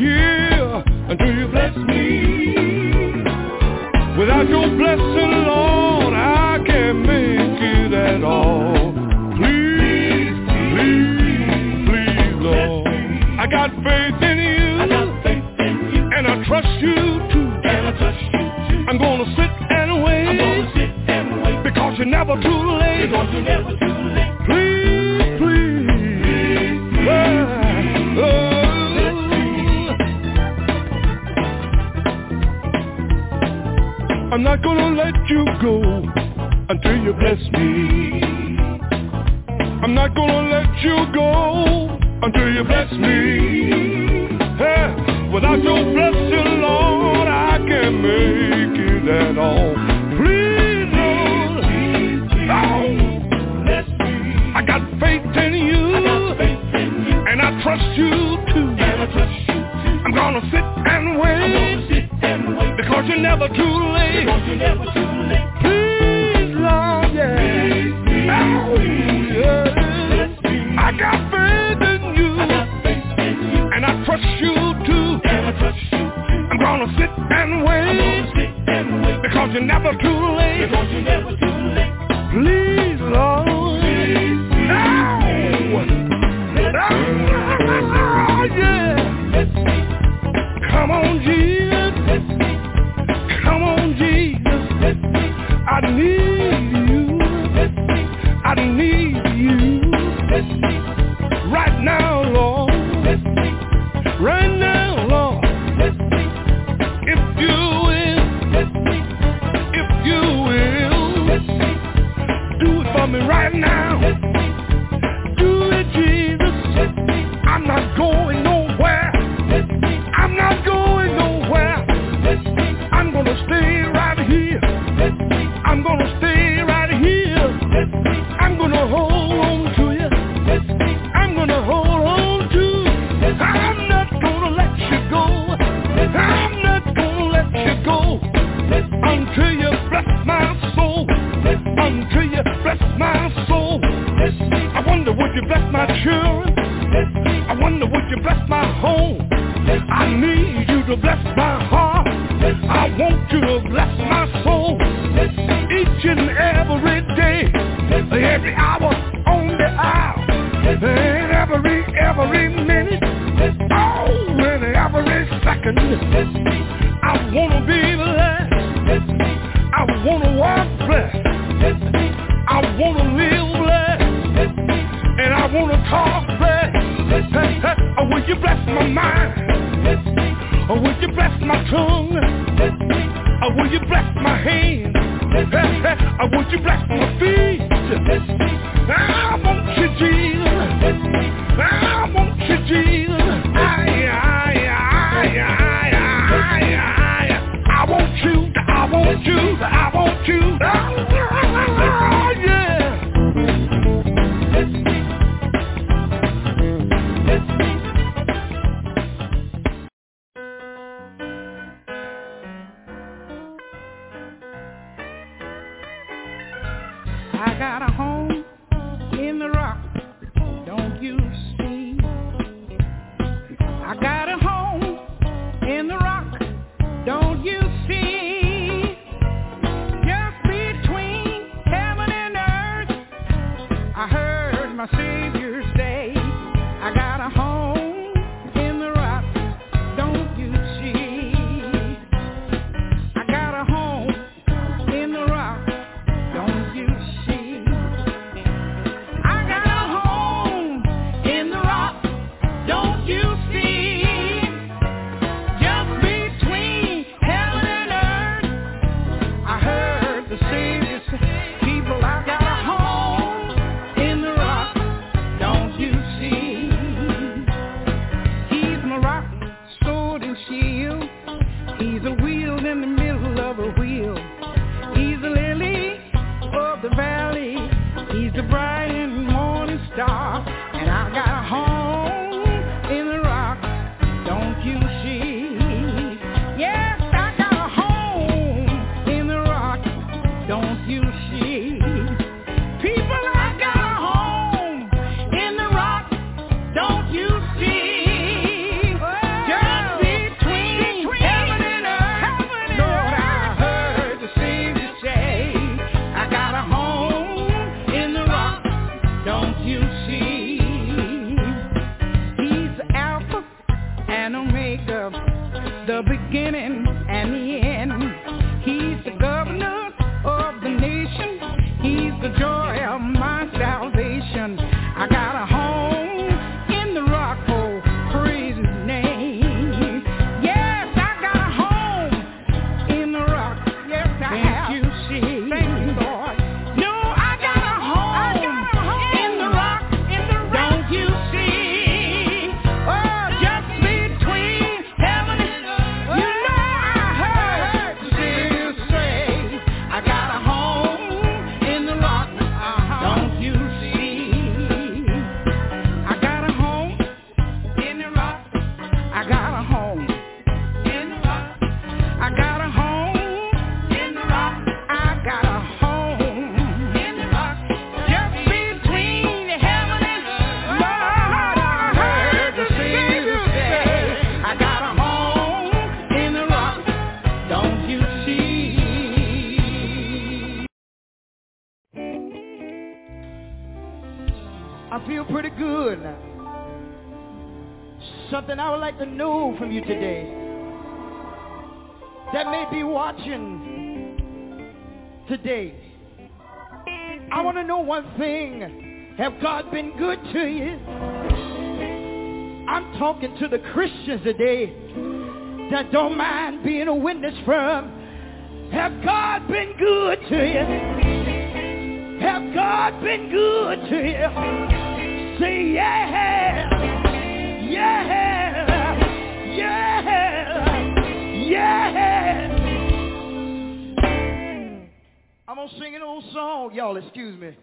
like to know from you today that may be watching today? I want to know one thing. Have God been good to you? I'm talking to the Christians today that don't mind being a witness from. Have God been good to you? Have God been good to you? Say yeah, yeah. on singing old song. Y'all, excuse me.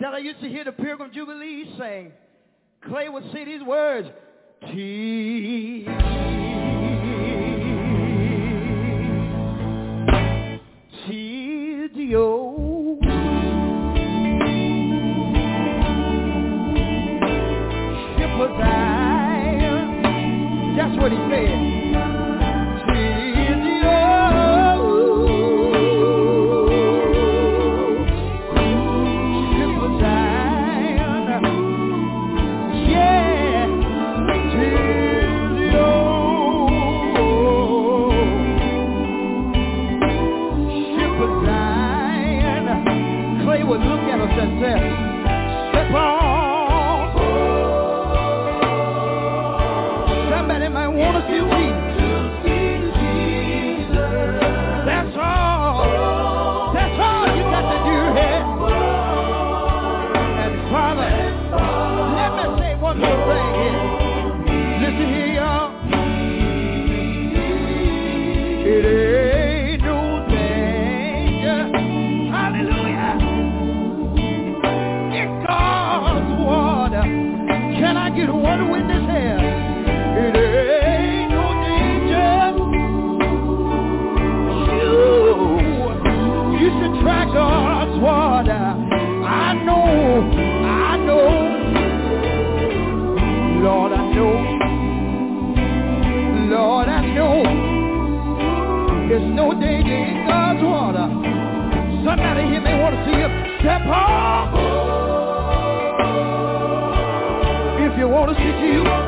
That I used to hear the Pilgrim Jubilee sing. Clay would say these words. T. T. D. O. That's what he said. Had landed.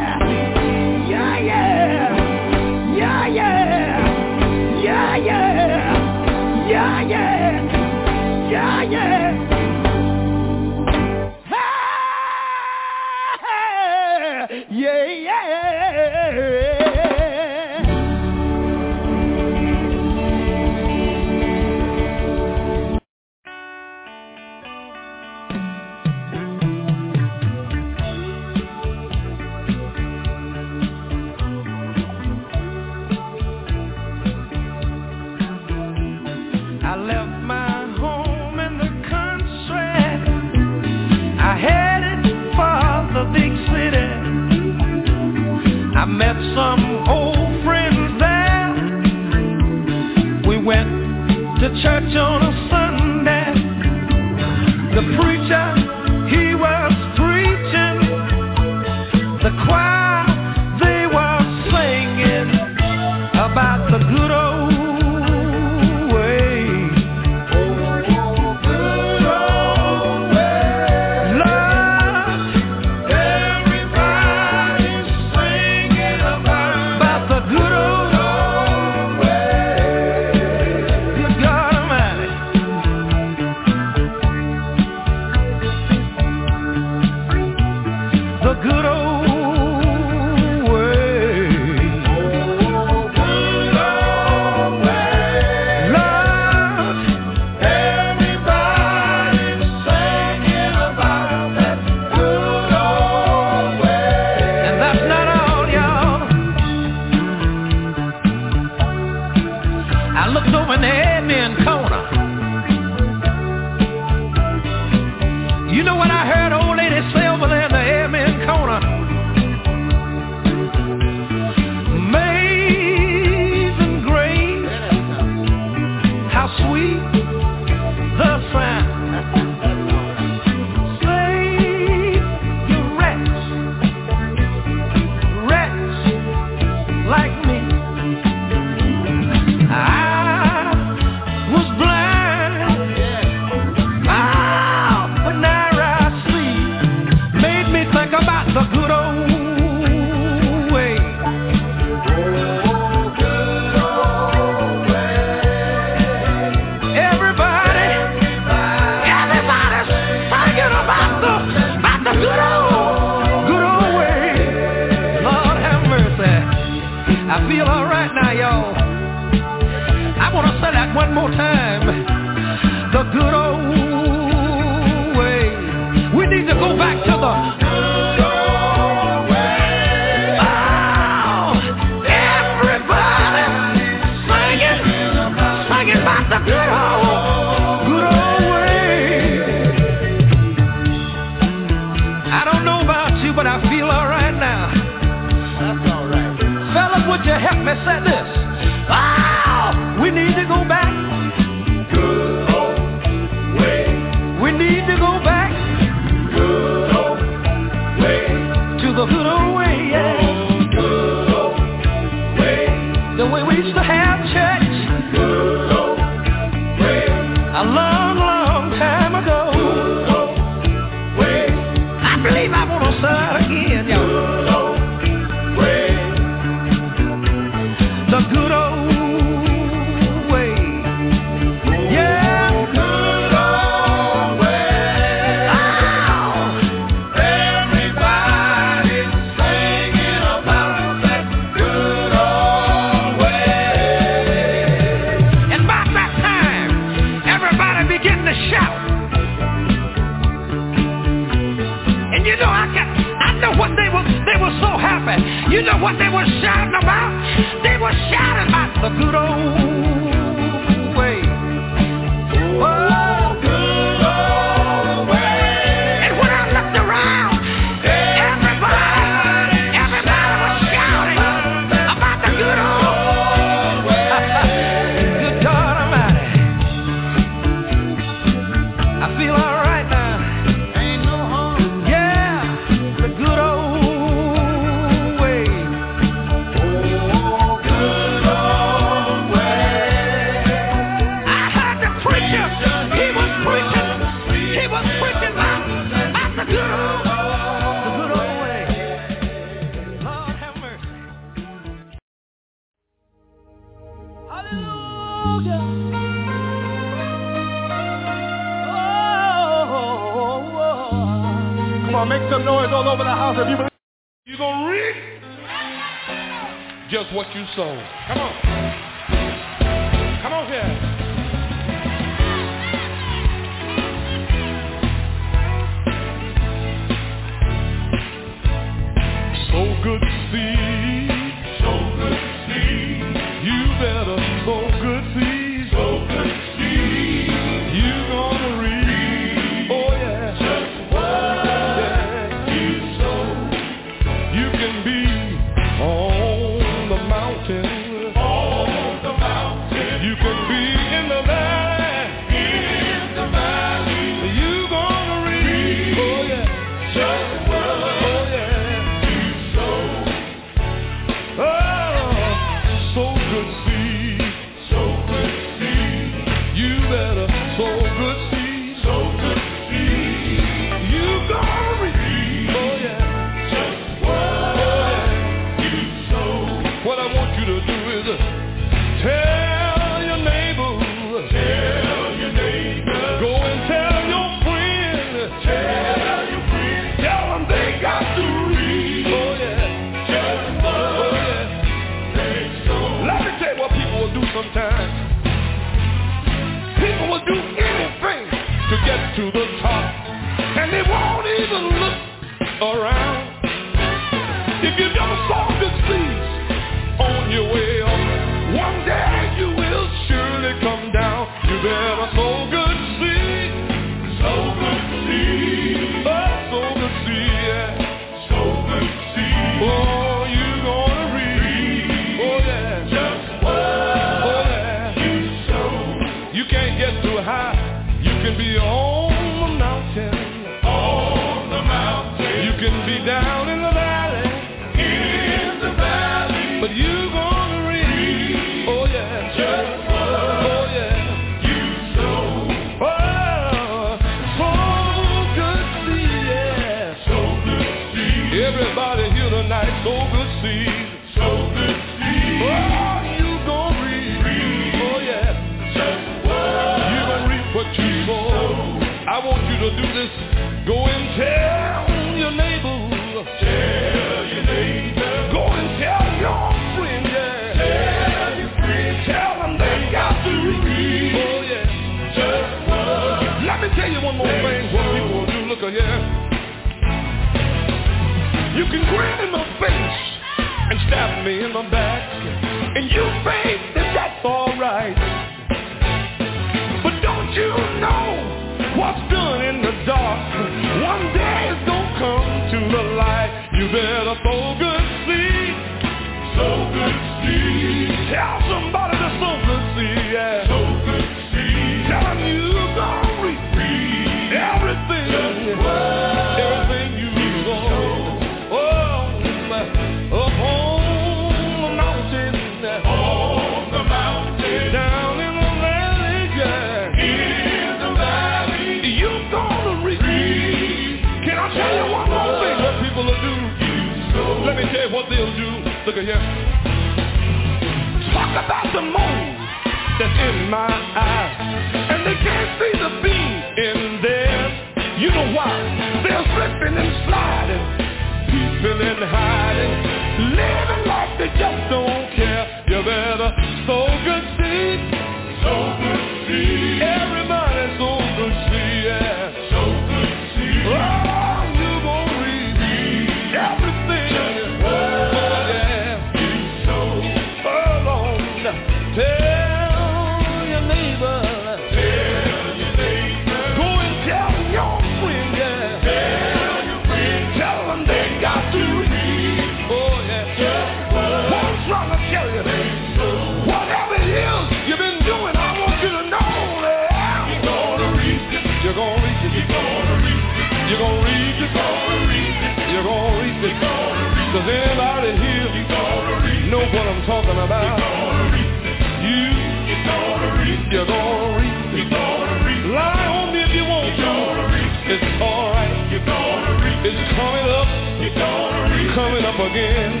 up again.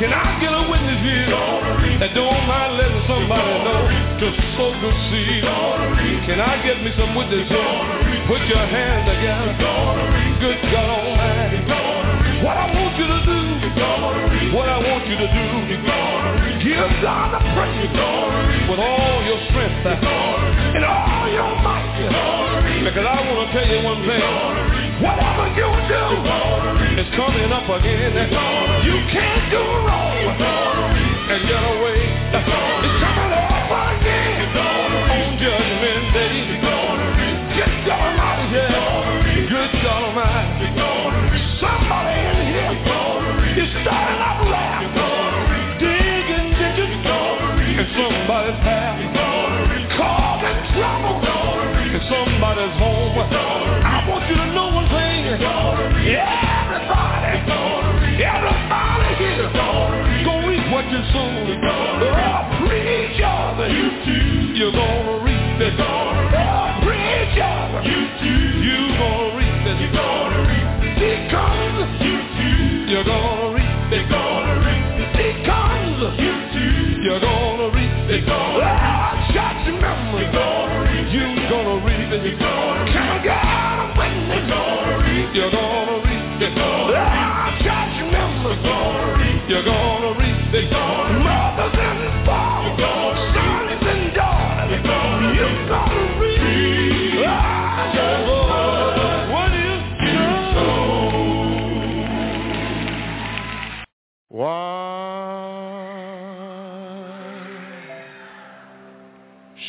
Can I get a witness here that don't mind letting somebody know Just so good see. Can I get me some witnesses? Put your hands together. Good God Almighty. What I want you to do, what I want you to do, give God the praise with all your strength and all your might. Because I want to tell you one thing. Whatever you do, it's coming up again. You can't do wrong and get away. Everybody, everybody Gonna eat what you sow.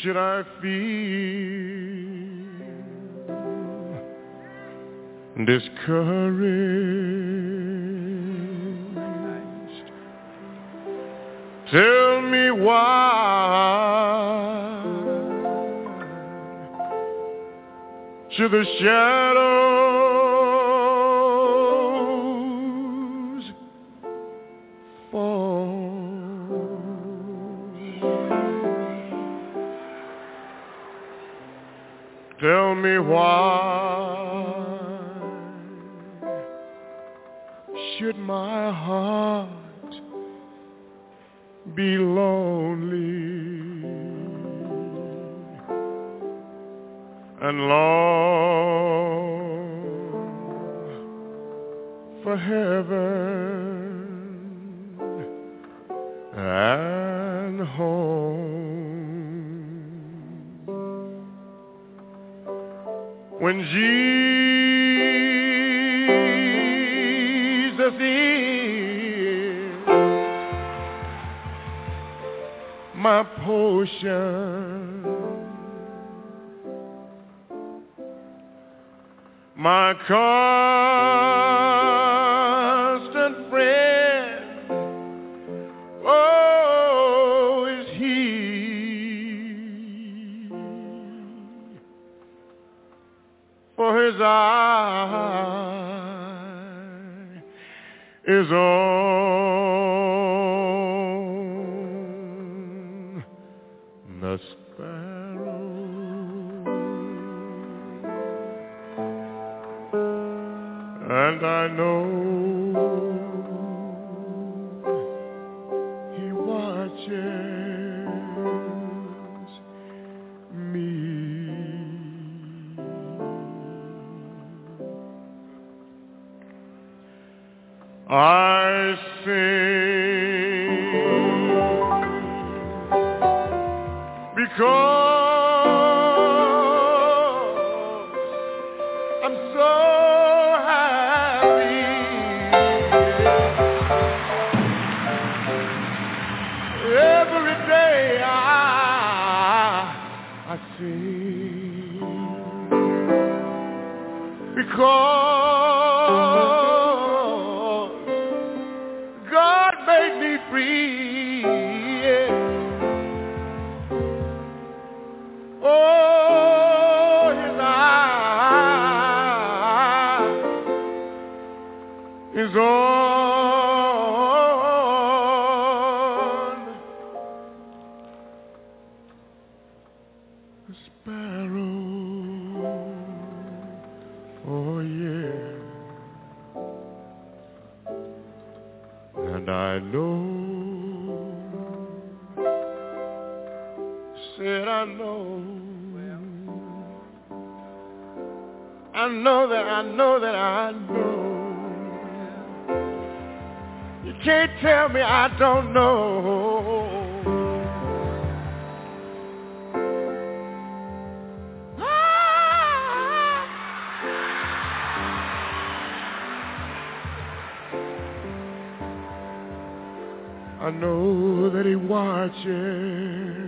Should I feel discouraged? Tell me why should the shadows Tell me why should my heart be lonely and long for heaven and home when Jesus is my potion, my constant friend. For His eye is on the sparrow. And I know he watches I sing because I'm so happy. Every day I, I sing because know that I know that I know. You can't tell me I don't know. I know that he watches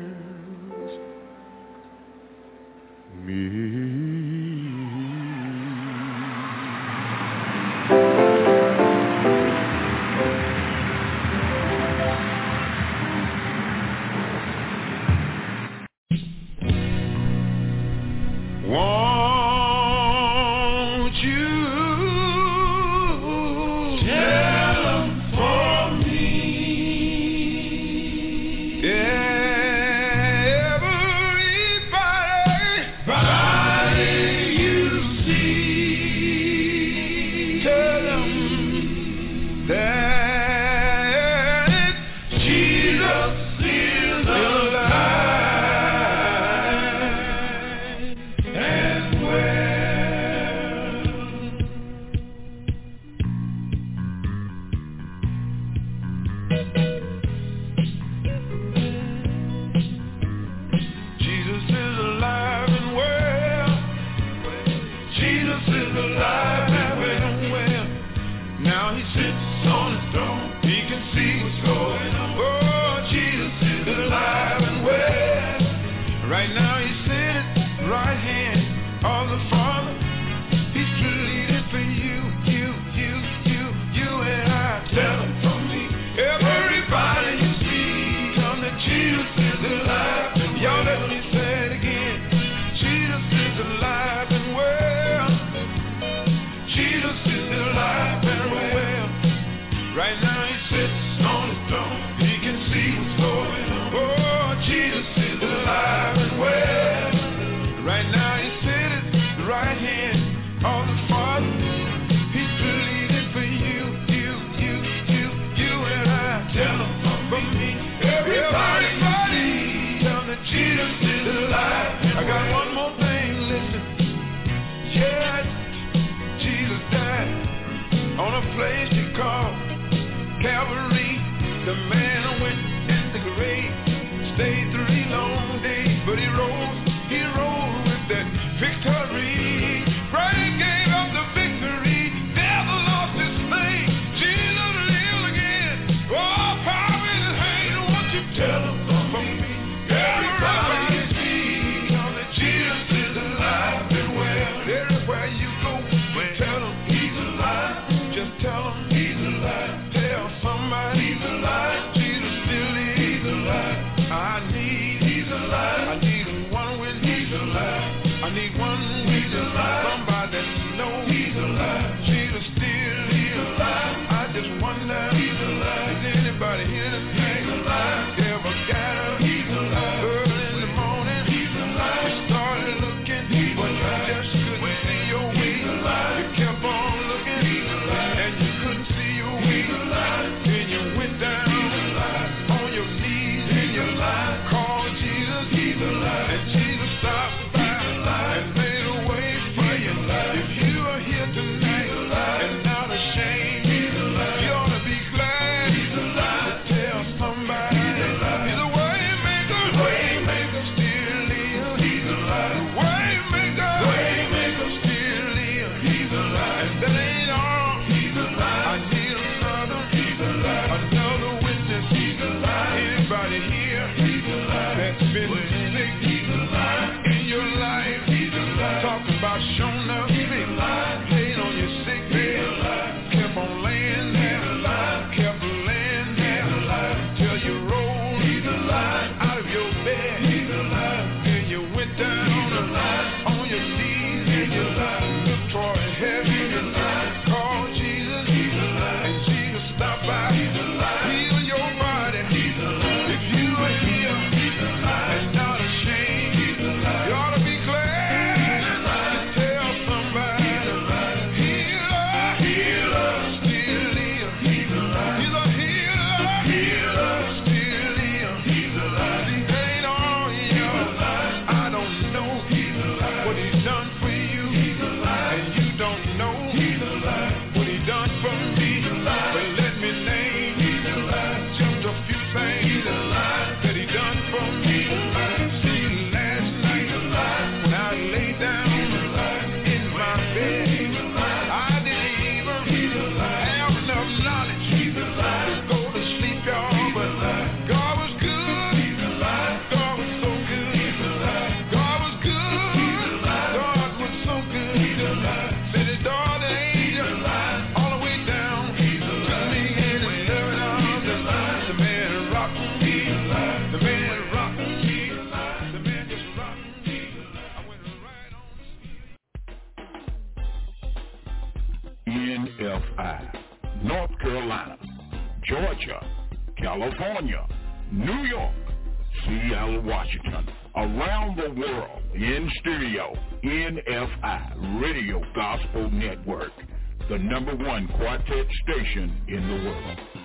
the number one quartet station in the world.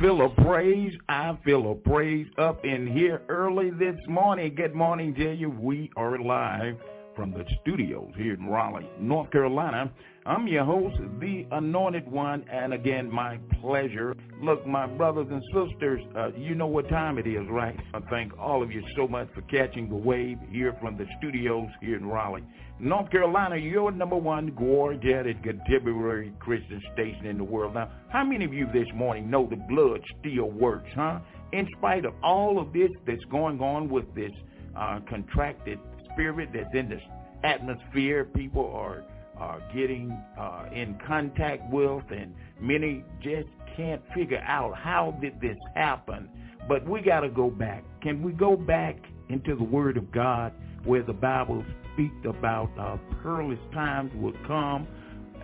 Feel a praise. I feel a praise up in here early this morning. Good morning you. We are live from the studios here in Raleigh, North Carolina. I'm your host, the Anointed One, and again, my pleasure. Look, my brothers and sisters, uh, you know what time it is, right? I thank all of you so much for catching the wave here from the studios here in Raleigh. North Carolina, your number one gorgetic contemporary Christian station in the world. Now, how many of you this morning know the blood still works, huh? In spite of all of this that's going on with this uh, contracted spirit that's in the atmosphere, people are are getting uh, in contact with, and many just can't figure out how did this happen. But we got to go back. Can we go back into the Word of God where the Bible speaks about uh, perilous times will come,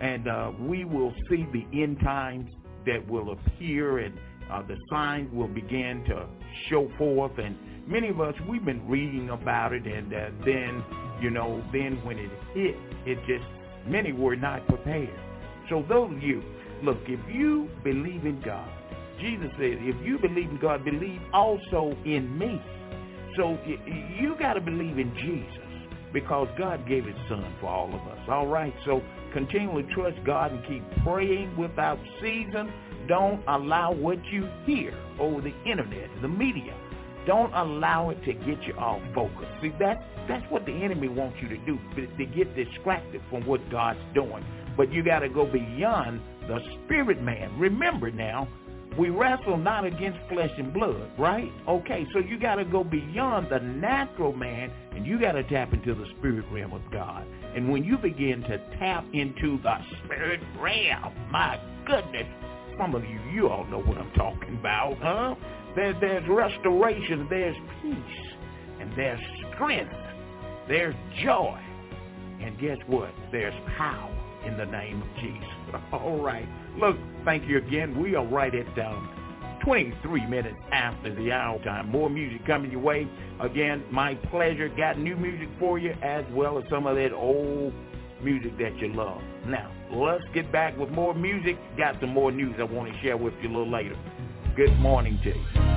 and uh, we will see the end times that will appear, and uh, the signs will begin to show forth. And many of us, we've been reading about it, and uh, then, you know, then when it hit, it just, many were not prepared. So those of you, look, if you believe in God, Jesus said, if you believe in God, believe also in me. So you got to believe in Jesus because God gave his son for all of us. All right, so continually trust God and keep praying without season. Don't allow what you hear over the internet, the media. Don't allow it to get you off focus. See, that, that's what the enemy wants you to do, to get distracted from what God's doing. But you got to go beyond the spirit man. Remember now, we wrestle not against flesh and blood, right? Okay, so you got to go beyond the natural man and you got to tap into the spirit realm of God. And when you begin to tap into the spirit realm, my goodness, some of you, you all know what I'm talking about, huh? There, there's restoration, there's peace, and there's strength, there's joy, and guess what? There's power in the name of Jesus. All right. Look, thank you again. We are right at um, 23 minutes after the hour time. More music coming your way. Again, my pleasure. Got new music for you as well as some of that old music that you love. Now, let's get back with more music. Got some more news I want to share with you a little later. Good morning to you.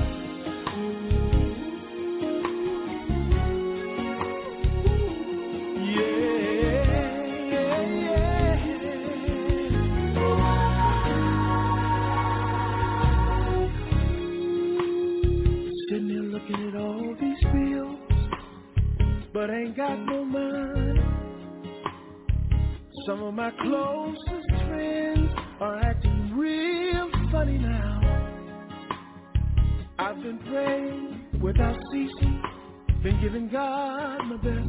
but ain't got no money. Some of my closest friends are acting real funny now. I've been praying without ceasing, been giving God my best.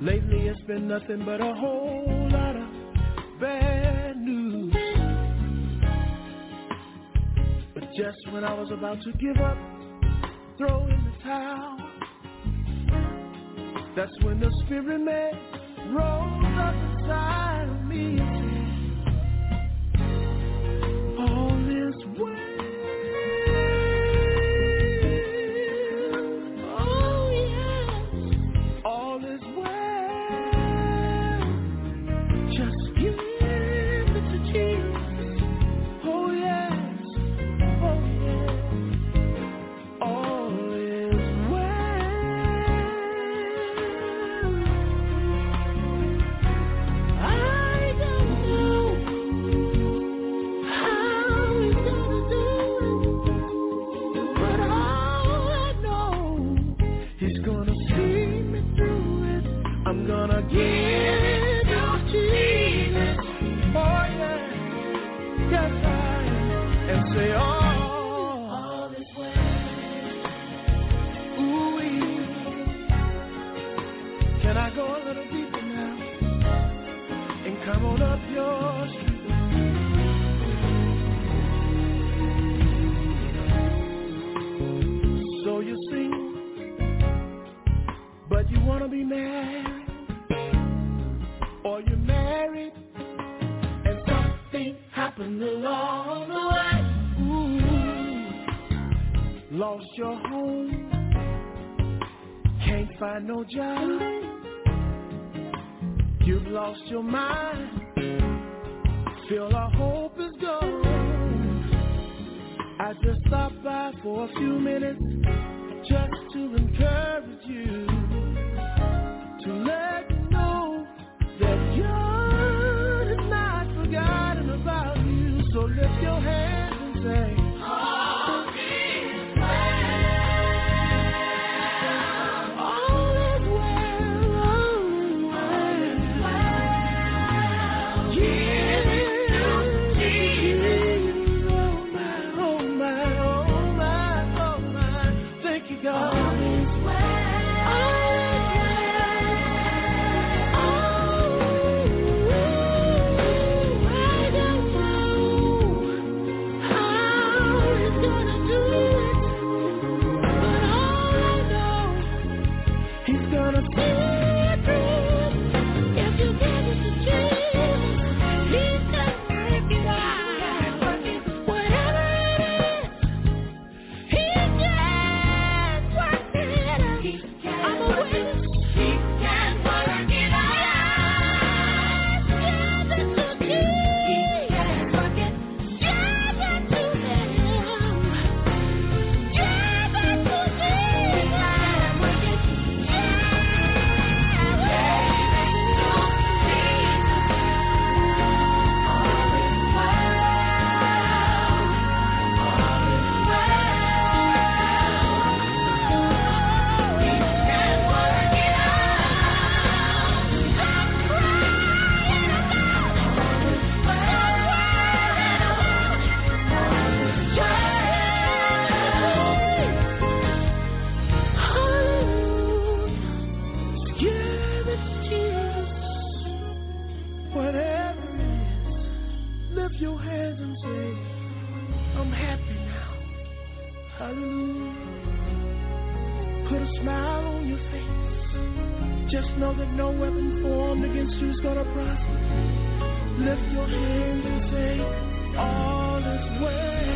Lately it's been nothing but a whole lot of bad news. But just when I was about to give up, throw in the towel, that's when the spirit man rose up inside of me. that you want to be married, or you're married, and something happened along the way. Ooh, lost your home, can't find no job, you've lost your mind, feel our hope is gone. I just stopped by for a few minutes just to encourage you to let all is well.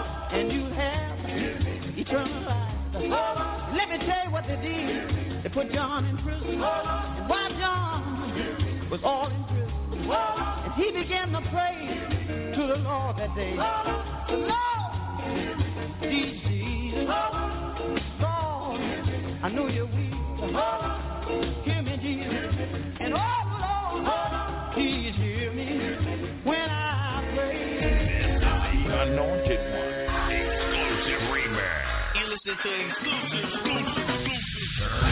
put John in prison. And while John was all in prison, and he began to pray to the Lord that day. The Lord, Jesus, Lord, I know you're weak. Hear me, Jesus. And oh, Lord, please hear me when I pray. The anointed one. Exclusive remix. You listen to exclusive, exclusive, exclusive.